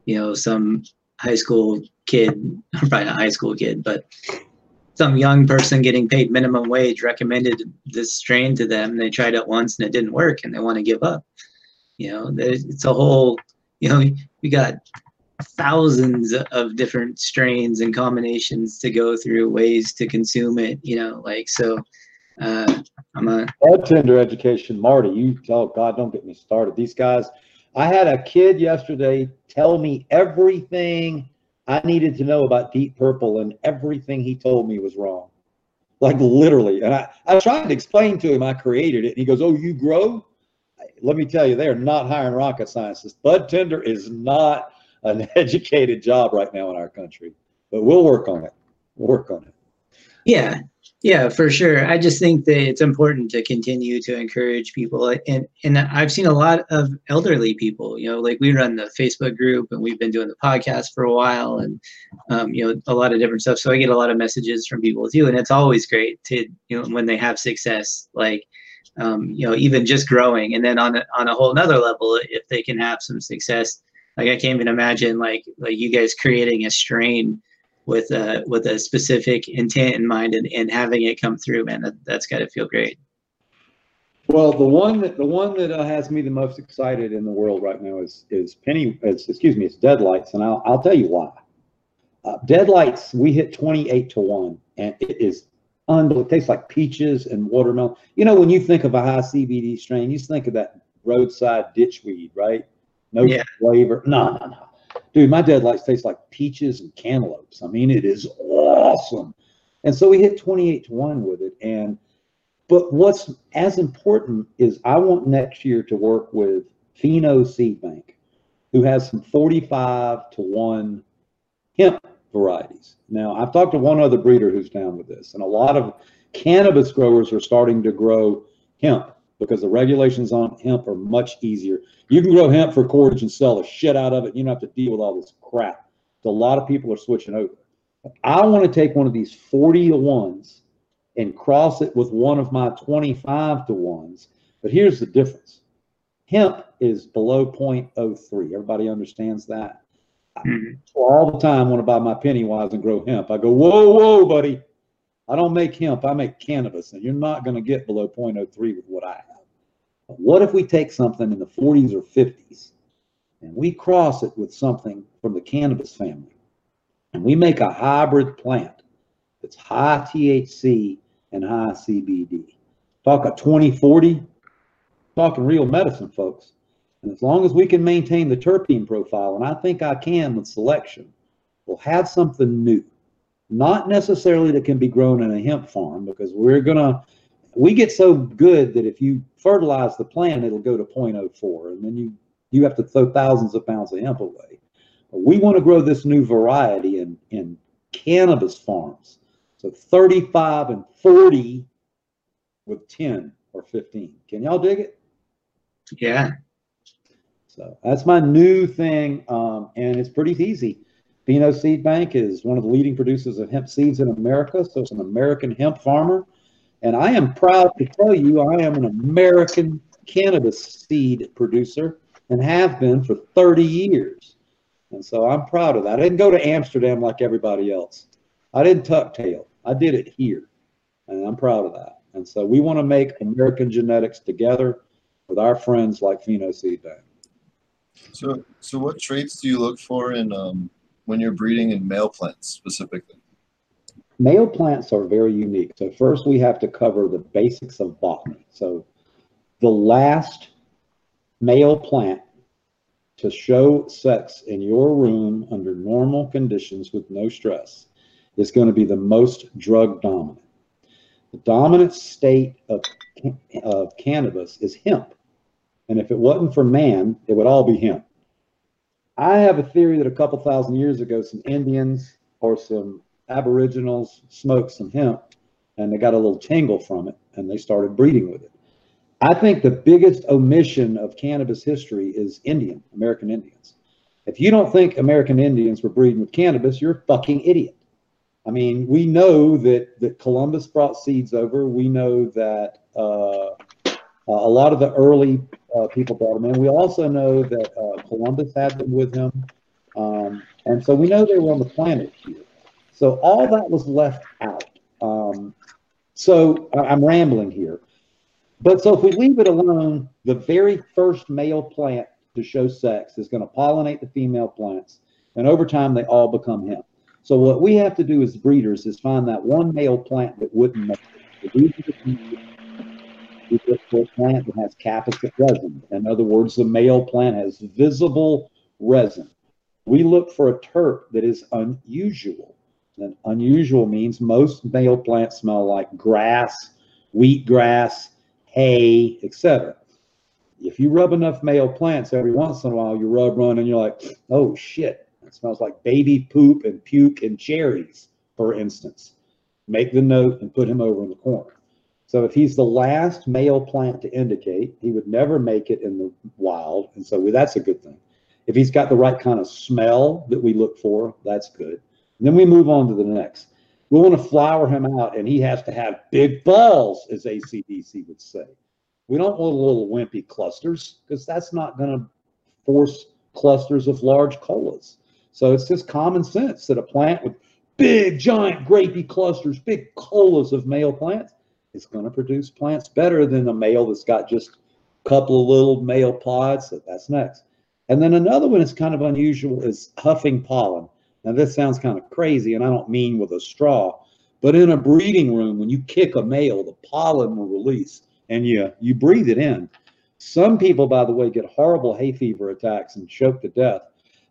you know some high school kid, *laughs* probably not high school kid, but some young person getting paid minimum wage recommended this strain to them. They tried it once and it didn't work, and they want to give up. You know, it's a whole. You know, *laughs* we got thousands of different strains and combinations to go through, ways to consume it. You know, like so. Uh, I'm a Bud tender education, Marty. You oh God, don't get me started. These guys. I had a kid yesterday tell me everything I needed to know about Deep Purple, and everything he told me was wrong. Like literally. And I, I tried to explain to him I created it, and he goes, "Oh, you grow." Let me tell you, they are not hiring rocket scientists. Bud tender is not an *laughs* educated job right now in our country, but we'll work on it. We'll work on it. Yeah, yeah, for sure. I just think that it's important to continue to encourage people, and and I've seen a lot of elderly people. You know, like we run the Facebook group, and we've been doing the podcast for a while, and um, you know, a lot of different stuff. So I get a lot of messages from people too, and it's always great to you know when they have success, like um, you know, even just growing, and then on a, on a whole nother level, if they can have some success. Like I can't even imagine like like you guys creating a strain with a with a specific intent in mind and, and having it come through, man, that, that's got to feel great. Well, the one that the one that uh, has me the most excited in the world right now is is Penny. It's, excuse me, it's Deadlights, and I'll I'll tell you why. Uh, Deadlights, we hit twenty eight to one, and it is unbelievable. It tastes like peaches and watermelon. You know, when you think of a high CBD strain, you just think of that roadside ditchweed, right? No Yeah. flavor. No, no, no. Dude, my Deadlights taste like peaches and cantaloupes. I mean, it is awesome. And so we hit 28 to 1 with it. And but what's as important is I want next year to work with Pheno Seed Bank, who has some 45 to 1 hemp varieties. Now, I've talked to one other breeder who's down with this, and a lot of cannabis growers are starting to grow hemp because the regulations on hemp are much easier. You can grow hemp for cordage and sell the shit out of it. You don't have to deal with all this crap. So a lot of people are switching over. I want to take one of these 40 to ones and cross it with one of my 25 to ones. But here's the difference. Hemp is below 0.03. Everybody understands that. Mhm. So all the time when I buy my penny wise and grow hemp, I go, whoa, whoa, buddy. I don't make hemp, I make cannabis, and you're not going to get below 0.03 with what I have. But what if we take something in the 40s or 50s and we cross it with something from the cannabis family and we make a hybrid plant that's high THC and high CBD? Talk a 2040, talking real medicine, folks. And as long as we can maintain the terpene profile, and I think I can with selection, we'll have something new. Not necessarily that can be grown in a hemp farm because we're gonna we get so good that if you fertilize the plant, it'll go to 0.04, and then you you have to throw thousands of pounds of hemp away. But we want to grow this new variety in in cannabis farms, so 35 and 40 with 10 or 15. Can y'all dig it? Yeah. So that's my new thing, um, and it's pretty easy. Pheno Seed Bank is one of the leading producers of hemp seeds in America, so it's an American hemp farmer. And I am proud to tell you I am an American cannabis seed producer and have been for 30 years. And so I'm proud of that. I didn't go to Amsterdam like everybody else. I didn't tuck tail. I did it here. And I'm proud of that. And so we want to make American genetics together with our friends like Pheno Seed Bank. So, so what traits do you look for in um, when you're breeding in male plants specifically? Male plants are very unique. So first we have to cover the basics of botany. So the last male plant to show sex in your room under normal conditions with no stress is going to be the most drug dominant. The dominant state of, of cannabis is hemp. And if it wasn't for man, it would all be hemp. I have a theory that a couple thousand years ago, some Indians or some Aboriginals smoked some hemp and they got a little tingle from it and they started breeding with it. I think the biggest omission of cannabis history is Indian, American Indians. If you don't think American Indians were breeding with cannabis, you're a fucking idiot. I mean, we know that, that Columbus brought seeds over. We know that uh, a lot of the early uh, people brought them in. We also know that uh, Columbus had them with him. Um, and so we know they were on the planet here. So all that was left out. Um, so I'm rambling here. But so if we leave it alone, the very first male plant to show sex is going to pollinate the female plants. And over time, they all become him. So what we have to do as breeders is find that one male plant that wouldn't make it. For a plant that has capacit resin. In other words, the male plant has visible resin. We look for a terp that is unusual. And unusual means most male plants smell like grass, wheatgrass, hay, etc. If you rub enough male plants every once in a while, you rub one and you're like, oh shit, it smells like baby poop and puke and cherries, for instance. Make the note and put him over in the corner. So if he's the last male plant to indicate, he would never make it in the wild. And so that's a good thing. If he's got the right kind of smell that we look for, that's good. And then we move on to the next. We want to flower him out, and he has to have big balls, as ACDC would say. We don't want little wimpy clusters because that's not going to force clusters of large colas. So it's just common sense that a plant with big, giant, grapey clusters, big colas of male plants, is going to produce plants better than a male that's got just a couple of little male pods. So that's next. And then another one that's kind of unusual is huffing pollen. Now this sounds kind of crazy, and I don't mean with a straw, but in a breeding room, when you kick a male, the pollen will release, and you you breathe it in. Some people, by the way, get horrible hay fever attacks and choke to death.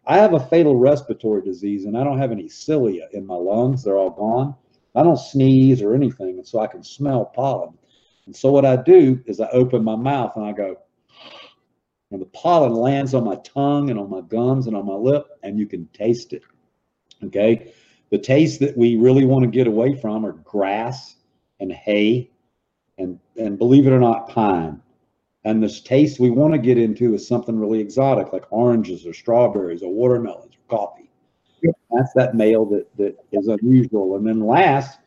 I have a fatal respiratory disease, and I don't have any cilia in my lungs; they're all gone. I don't sneeze or anything, and so I can smell pollen. And so what I do is I open my mouth and I go, and the pollen lands on my tongue and on my gums and on my lip, and you can taste it. Okay. The taste that we really want to get away from are grass and hay and, and believe it or not, pine. And this taste we want to get into is something really exotic, like oranges or strawberries or watermelons or coffee. That's that male that, that is unusual. And then last,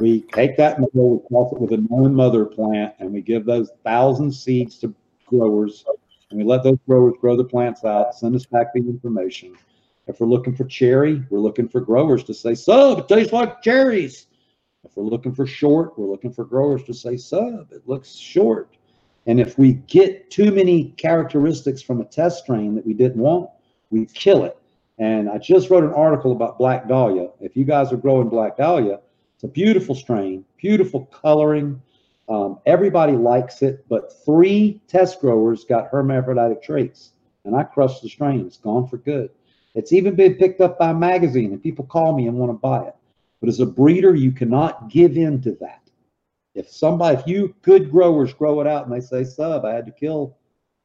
we take that male, we cross it with a known mother plant, and we give those thousand seeds to growers, and we let those growers grow the plants out, send us back the information. If we're looking for cherry, we're looking for growers to say, "Sub, it tastes like cherries." If If we're looking for short, we're looking for growers to say sub. It looks short. And if we get too many characteristics from a test strain that we didn't want, we kill it. And I just wrote an article about Black Dahlia. If you guys are growing Black Dahlia, it's a beautiful strain, beautiful coloring. Um, everybody likes it, but three test growers got hermaphroditic traits, and I crushed the strain. It's gone for good. It's even been picked up by a magazine, and people call me and want to buy it. But as a breeder, you cannot give in to that. If somebody, if you good growers grow it out and they say, sub, I had to kill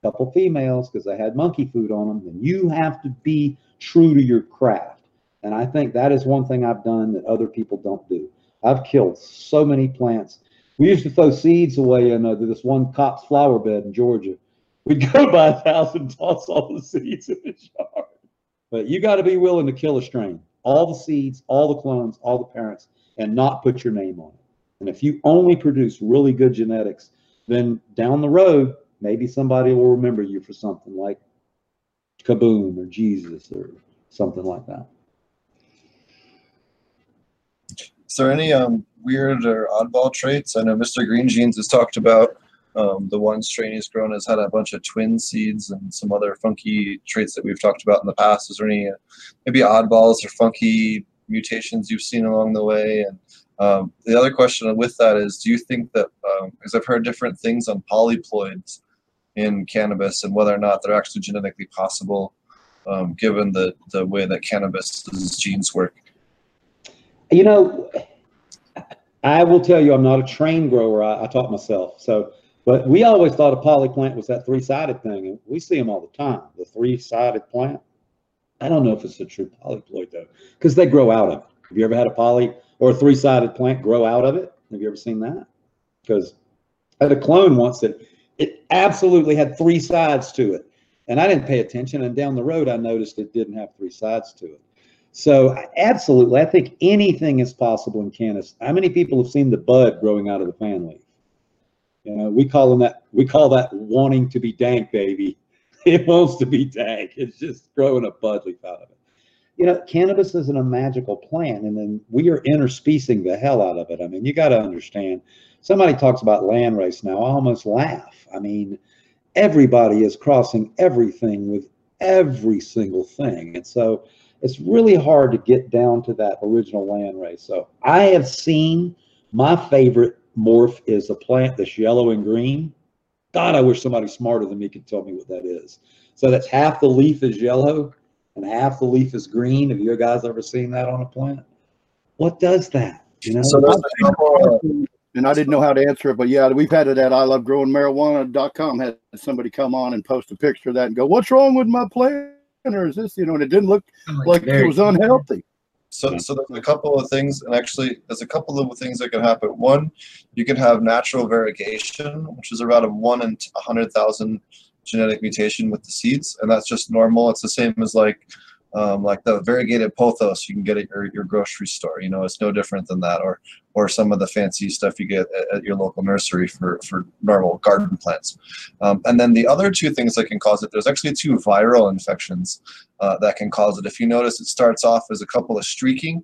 a couple females because they had monkey food on them, then you have to be true to your craft. And I think that is one thing I've done that other people don't do. I've killed so many plants. We used to throw seeds away in uh, this one cop's flower bed in Georgia. We'd *laughs* go by a thousand, toss all the seeds in the yard. But you got to be willing to kill a strain, all the seeds, all the clones, all the parents, and not put your name on it. And if you only produce really good genetics, then down the road, maybe somebody will remember you for something like Kaboom or Jesus or something like that. Is there any um, weird or oddball traits? I know Mr. Green Jeans has talked about um, the one strain he's grown has had a bunch of twin seeds and some other funky traits that we've talked about in the past. Is there any uh, maybe oddballs or funky mutations you've seen along the way? And um, the other question with that is, do you think that because um, I've heard different things on polyploids in cannabis and whether or not they're actually genetically possible, um, given the the way that cannabis's genes work? You know, I will tell you, I'm not a trained grower. I, I taught myself. So, but we always thought a polyplant was that three-sided thing, and we see them all the time. The three-sided plant. I don't know if it's a true polyploid though, because they grow out of it. Have you ever had a poly or a three-sided plant grow out of it? Have you ever seen that? Because I had a clone once that it absolutely had three sides to it, and I didn't pay attention. And down the road, I noticed it didn't have three sides to it. So absolutely, I think anything is possible in cannabis. How many people have seen the bud growing out of the fan leaf? You know, we call them that. We call that wanting to be dank, baby. *laughs* It wants to be dank. It's just growing a bud leaf out of it. You know, cannabis isn't a magical plant, and then we are interspecing the hell out of it. I mean, you got to understand. Somebody talks about land race now. I almost laugh. I mean, everybody is crossing everything with every single thing, and so it's really hard to get down to that original land race. So I have seen my favorite morph is a plant that's yellow and green. God, I wish somebody smarter than me could tell me what that is. So that's half the leaf is yellow and half the leaf is green. Have you guys ever seen that on a plant? What does that? You know, So couple, and I didn't know how to answer it, but yeah, we've had it at I love growing marijuana.com had somebody come on and post a picture of that and go, What's wrong with my plant? Or is this, you know, and it didn't look oh, like it was unhealthy. So, so there's a couple of things, and actually, there's a couple of things that can happen. One, you can have natural variegation, which is around a one in a hundred thousand genetic mutation with the seeds, and that's just normal. It's the same as like, um, like the variegated pothos you can get at your, your grocery store. You know, it's no different than that, or or some of the fancy stuff you get at, at your local nursery for for normal garden plants. Um, and then the other two things that can cause it, there's actually two viral infections uh, that can cause it. If you notice, it starts off as a couple of streaking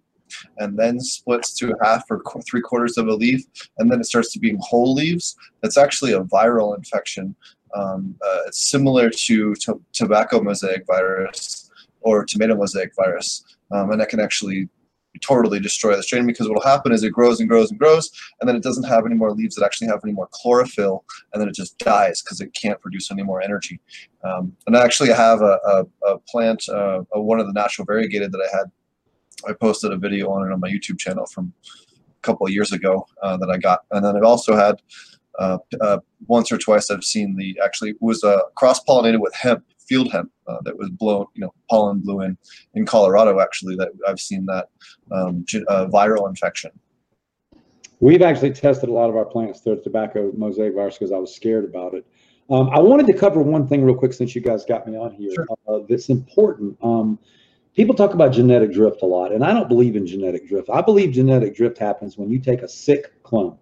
and then splits to half or qu- three quarters of a leaf, and then it starts to being whole leaves. That's actually a viral infection. Um, uh, it's similar to, to tobacco mosaic virus or tomato mosaic virus, um, and that can actually totally destroy the strain because what will happen is it grows and grows and grows and then it doesn't have any more leaves that actually have any more chlorophyll and then it just dies because it can't produce any more energy. Um, and i actually have a, a, a plant uh, a, one of the natural variegated that i had. I posted a video on it on my youtube channel from a couple of years ago uh, that i got and then i've also had uh, uh, once or twice i've seen the actually was uh, cross-pollinated with hemp field hemp uh, that was blown, you know, pollen blew in in Colorado. Actually, that I've seen that um, uh, viral infection. We've actually tested a lot of our plants through tobacco mosaic virus because I was scared about it. Um, I wanted to cover one thing real quick since you guys got me on here. Sure. Uh, that's important. Um, people talk about genetic drift a lot, and I don't believe in genetic drift. I believe genetic drift happens when you take a sick clone.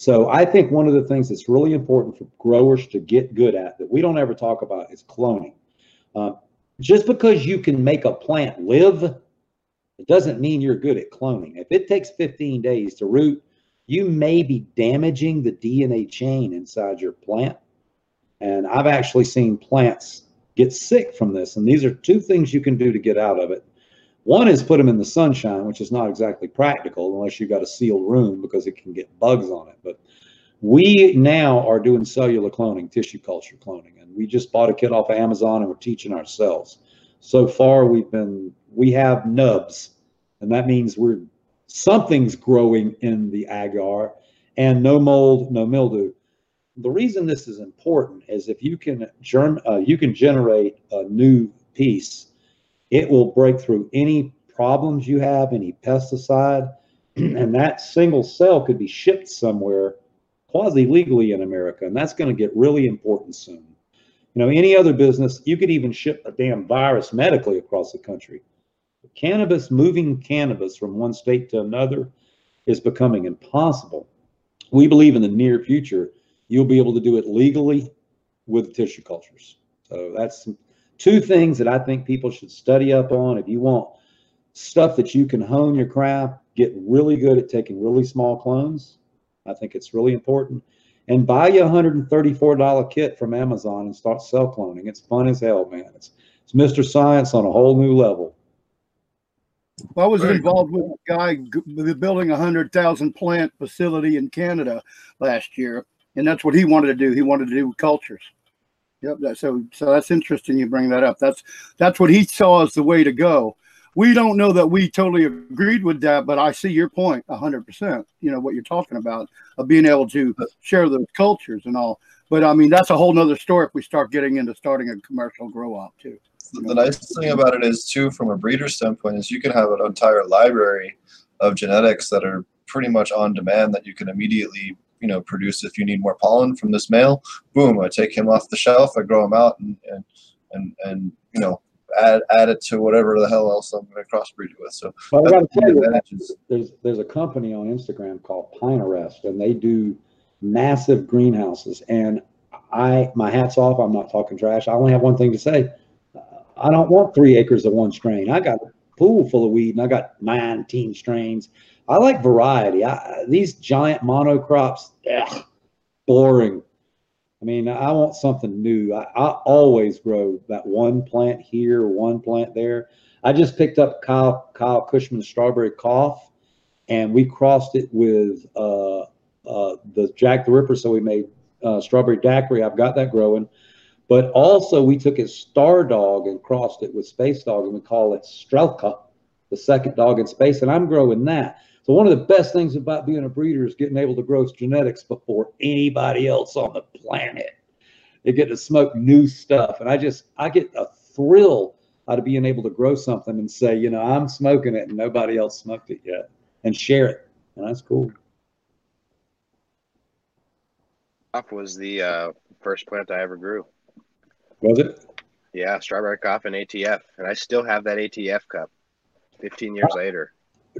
So I think one of the things that's really important for growers to get good at that we don't ever talk about is cloning. Uh, just because you can make a plant live, it doesn't mean you're good at cloning. If it takes 15 days to root you may be damaging the DNA chain inside your plant. And I've actually seen plants get sick from this. And these are two things you can do to get out of it. One is put them in the sunshine, which is not exactly practical unless you've got a sealed room because it can get bugs on it. But we now are doing cellular cloning, tissue culture cloning, and we just bought a kit off of Amazon and we're teaching ourselves. So far, we've been we have nubs, and that means we're something's growing in the agar, and no mold, no mildew. The reason this is important is if you can germ, uh, you can generate a new piece, it will break through any problems you have, any pesticide, *clears throat* and that single cell could be shipped somewhere quasi legally in America, and that's going to get really important soon. You know, any other business, you could even ship a damn virus medically across the country. Cannabis, moving cannabis from one state to another is becoming impossible. We believe in the near future, you'll be able to do it legally with tissue cultures. So that's two things that I think people should study up on. If you want stuff that you can hone your craft, get really good at taking really small clones, I think it's really important. And buy you a $134 kit from Amazon and start cell cloning. It's fun as hell, man. It's, it's Mr. Science on a whole new level. I was Very involved with a guy building a hundred thousand plant facility in Canada last year, and that's what he wanted to do. He wanted to do cultures. Yep. That, so so that's interesting. You bring that up. That's that's what he saw as the way to go. We don't know that we totally agreed with that, but I see your point a hundred percent. You know what you're talking about of being able to share those cultures and all. But I mean, that's a whole nother story if we start getting into starting a commercial grow op too. The nice thing about it is too, from a breeder standpoint, is you can have an entire library of genetics that are pretty much on demand that you can immediately, you know, produce if you need more pollen from this male. Boom, I take him off the shelf, I grow him out, and and and, and you know, add add it to whatever the hell else I'm going to crossbreed it with. So But I got to tell you, there's there's a company on Instagram called Pine Arrest, and they do massive greenhouses. And I, my hats off. I'm not talking trash. I only have one thing to say. I don't want three acres of one strain. I got pool full of weed, and I got 19 strains. I like variety. I, these giant monocrops, ugh, boring. I mean, I want something new. I, I always grow that one plant here, one plant there. I just picked up Kyle Kyle Kushman's strawberry cough, and we crossed it with uh, uh, the Jack the Ripper. So we made uh, strawberry daiquiri. I've got that growing, but also we took his star dog and crossed it with space dog, and we call it Strelka, the second dog in space, and I'm growing that. So one of the best things about being a breeder is getting able to grow genetics before anybody else on the planet. They get to smoke new stuff, and I just I get a thrill out of being able to grow something and say, you know, I'm smoking it and nobody else smoked it yet, and share it, and that's cool. Off was the uh, first plant I ever grew. Was it? Yeah, strawberry cough and ATF, and I still have that ATF cup. Fifteen years later.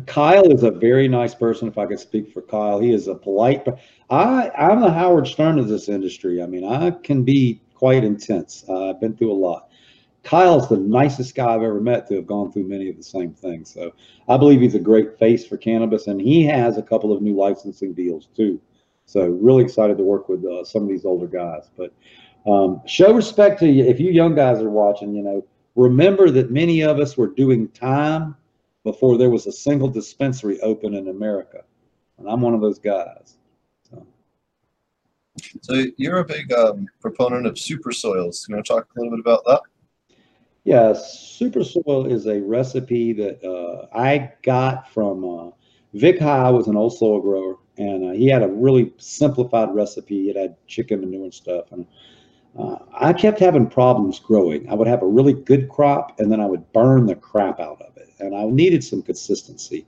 Kyle is a very nice person. If I could speak for Kyle, he is a polite. But I, I'm the Howard Stern of this industry. I mean, I can be quite intense. Uh, I've been through a lot. Kyle's the nicest guy I've ever met to have gone through many of the same things. So I believe he's a great face for cannabis, and he has a couple of new licensing deals too. So really excited to work with uh, some of these older guys. But um, show respect to you if you young guys are watching. You know, remember that many of us were doing time before there was a single dispensary open in America. And I'm one of those guys. So, So you're a big um, proponent of super soils. You want to talk a little bit about that? yeah, Super Soil is a recipe that uh, I got from uh, Vic High was an old soil grower, and uh, he had a really simplified recipe. It had chicken manure and stuff, and uh, I kept having problems growing. I would have a really good crop, and then I would burn the crap out of it, and I needed some consistency.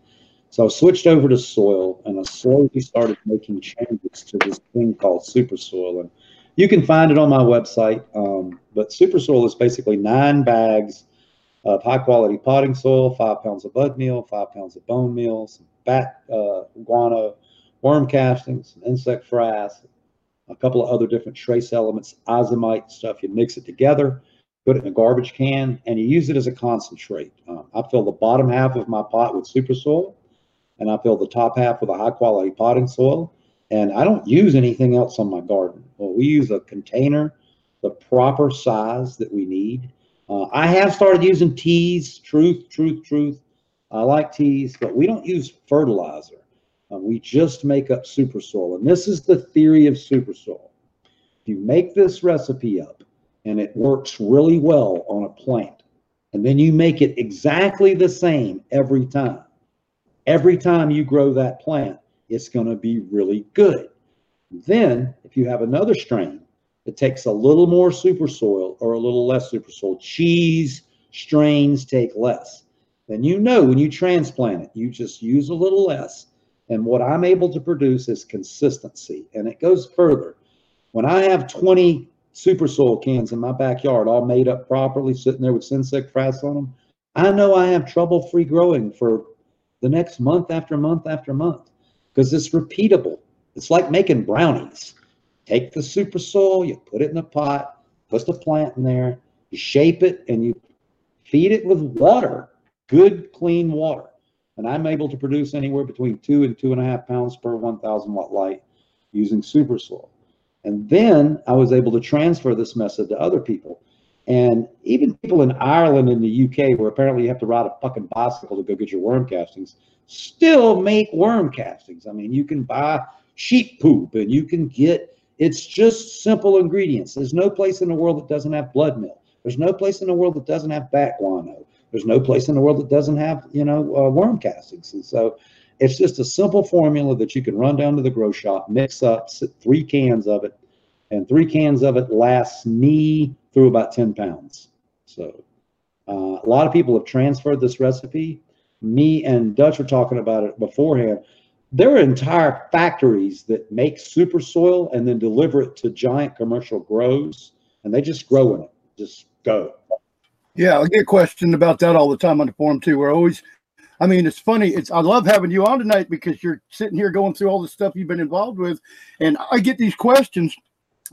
So I switched over to soil, and I slowly started making changes to this thing called Super Soil, and you can find it on my website. Um, but Super Soil is basically nine bags of high quality potting soil, five pounds of blood meal, five pounds of bone meal, some bat uh, guano, worm castings, some insect frass, a couple of other different trace elements, azomite stuff. You mix it together, put it in a garbage can, and you use it as a concentrate. Um, I fill the bottom half of my pot with super soil, and I fill the top half with a high quality potting soil. And I don't use anything else on my garden. Well, we use a container, the proper size that we need. Uh, I have started using teas, truth, truth, truth. I like teas, but we don't use fertilizer. Uh, we just make up super soil. And this is the theory of super soil. You make this recipe up and it works really well on a plant, and then you make it exactly the same every time, every time you grow that plant, it's going to be really good. Then, if you have another strain that takes a little more super soil or a little less super soil, cheese strains take less. Then you know when you transplant it, you just use a little less. And what I'm able to produce is consistency. And it goes further. When I have 20 super soil cans in my backyard, all made up properly, sitting there with insect frass on them, I know I have trouble free growing for the next month after month after month because it's repeatable. It's like making brownies. Take the super soil, you put it in a pot, put the plant in there, you shape it, and you feed it with water, good, clean water. And I'm able to produce anywhere between two and two and a half pounds per 1,000 watt light using super soil. And then I was able to transfer this method to other people. And even people in Ireland and the UK, where apparently you have to ride a fucking bicycle to go get your worm castings, still make worm castings. I mean, you can buy sheep poop and you can get, it's just simple ingredients. There's no place in the world that doesn't have blood meal. There's no place in the world that doesn't have bat guano. There's no place in the world that doesn't have, you know, uh, worm castings. And so it's just a simple formula that you can run down to the grow shop, mix up three cans of it, and three cans of it lasts me through about 10 pounds. So uh, a lot of people have transferred this recipe. Me and Dutch were talking about it beforehand. There are entire factories that make super soil and then deliver it to giant commercial grows, and they just grow in it. Just go. Yeah, I get questioned about that all the time on the forum too. We're always, I mean, it's funny. It's I love having you on tonight because you're sitting here going through all the stuff you've been involved with, and I get these questions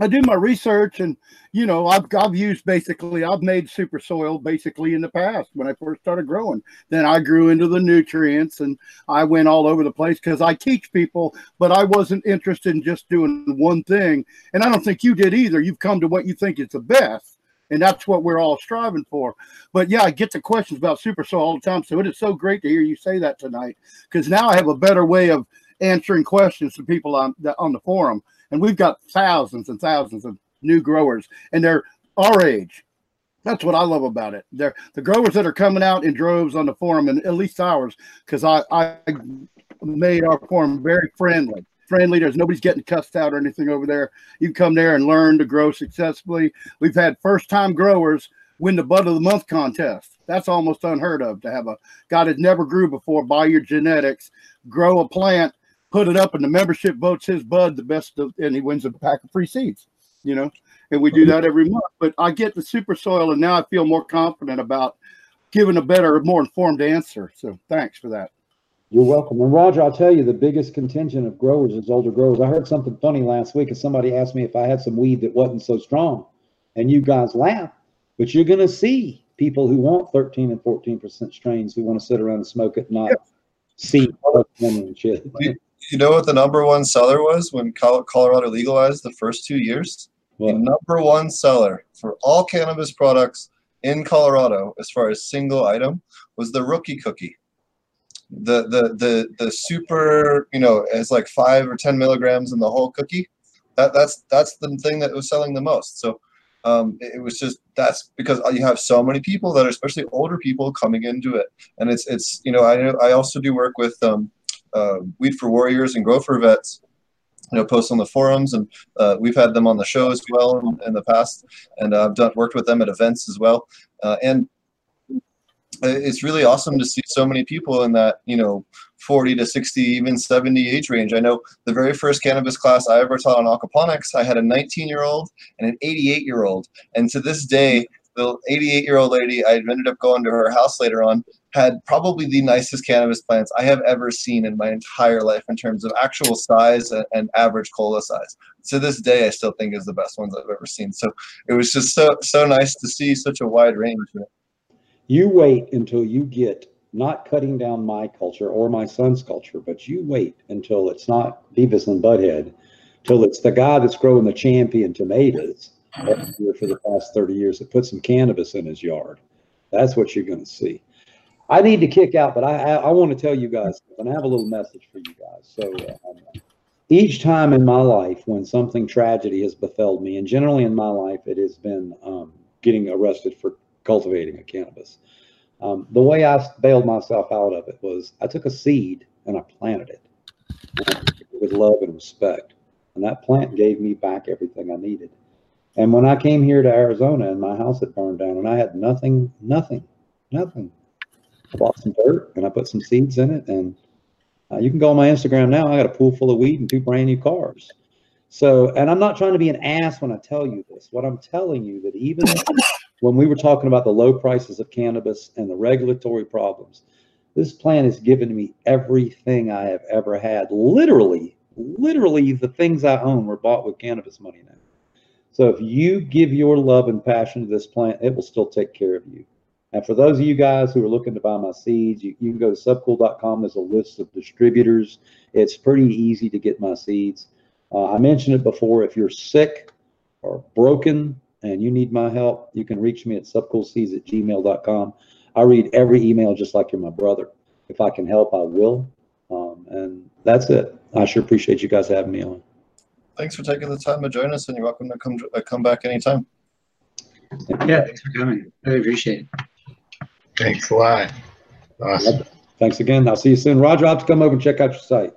I do my research and you know I've I've used basically I've made super soil basically in the past when I first started growing. Then I grew into the nutrients and I went all over the place because I teach people, but I wasn't interested in just doing one thing. And I don't think you did either. You've come to what you think is the best. And that's what we're all striving for. But yeah, I get the questions about super soil all the time. So it is so great to hear you say that tonight because now I have a better way of answering questions to people on the, on the forum and we've got thousands and thousands of new growers, and they're our age. That's what I love about it. They're the growers that are coming out in droves on the forum, and at least ours, because I, I made our forum very friendly. Friendly. There's nobody's getting cussed out or anything over there. You come there and learn to grow successfully. We've had first time growers win the bud of the month contest. That's almost unheard of to have a guy that never grew before buy your genetics, grow a plant, put it up, and the membership votes his bud the best, of, and he wins a pack of free seeds. You know, and we do that every month. But I get the super soil, and now I feel more confident about giving a better, more informed answer. So thanks for that. You're welcome. And Roger, I'll tell you, the biggest contingent of growers is older growers. I heard something funny last week, and somebody asked me if I had some weed that wasn't so strong, and you guys laugh, but you're going to see people who want 13 and 14 percent strains who want to sit around and smoke it, not yeah. see and shit you know what the number one seller was when Colorado legalized the first two years? What? The number one seller for all cannabis products in Colorado, as far as single item, was the rookie cookie. The the the the super, you know, it's like five or ten milligrams in the whole cookie. That that's that's the thing that was selling the most. So um, it was just that's because you have so many people that are especially older people coming into it, and it's it's you know I I also do work with um, uh, Weed for Warriors and Grow for Vets, you know, post on the forums, and uh, we've had them on the show as well in, in the past, and I've done worked with them at events as well, uh, and Uh, it's really awesome to see so many people in that you know 40 to 60 even 70 age range i know the very first cannabis class i ever taught on aquaponics i had a 19 year old and an 88 year old and to this day the 88 year old lady i ended up going to her house later on had probably the nicest cannabis plants I have ever seen in my entire life in terms of actual size and, and, average cola size. To this day, I still think is the best ones I've ever seen. So it was just so so nice to see such a wide range. You wait until you get not cutting down my culture or my son's culture, but you wait until it's not Beavis and Butthead, till it's the guy that's growing the champion tomatoes every year for the past 30 years that put some cannabis in his yard. That's what you're going to see. I need to kick out, but I, I, I want to tell you guys, and I have a little message for you guys. So, um, each time in my life when something tragedy has befelled me, and generally in my life it has been um, getting arrested for cultivating a cannabis. Um, the way I bailed myself out of it was I took a seed and I planted it with love and respect, and that plant gave me back everything I needed. And when I came here to Arizona and my house had burned down and I had nothing, nothing, nothing, I bought some dirt and I put some seeds in it. And uh, you can go on my Instagram now. I got a pool full of weed and two brand new cars. So, and I'm not trying to be an ass when I tell you this. What I'm telling you that even when we were talking about the low prices of cannabis and the regulatory problems, this plant has given me everything I have ever had. Literally, literally, the things I own were bought with cannabis money now. So if you give your love and passion to this plant, it will still take care of you. And for those of you guys who are looking to buy my seeds, you, you can go to subcool.com. There's a list of distributors. It's pretty easy to get my seeds. Uh, I mentioned it before. If you're sick or broken and you need my help, you can reach me at subcoolseeds at gmail.com. I read every email just like you're my brother. If I can help, I will. Um, and that's it. I sure appreciate you guys having me on. Thanks for taking the time to join us, and you're welcome to come uh, come back anytime. Yeah, thanks for coming. I really appreciate it. Thanks a lot. Awesome. Thanks again. I'll see you soon. Roger, I'll have to come over and check out your site.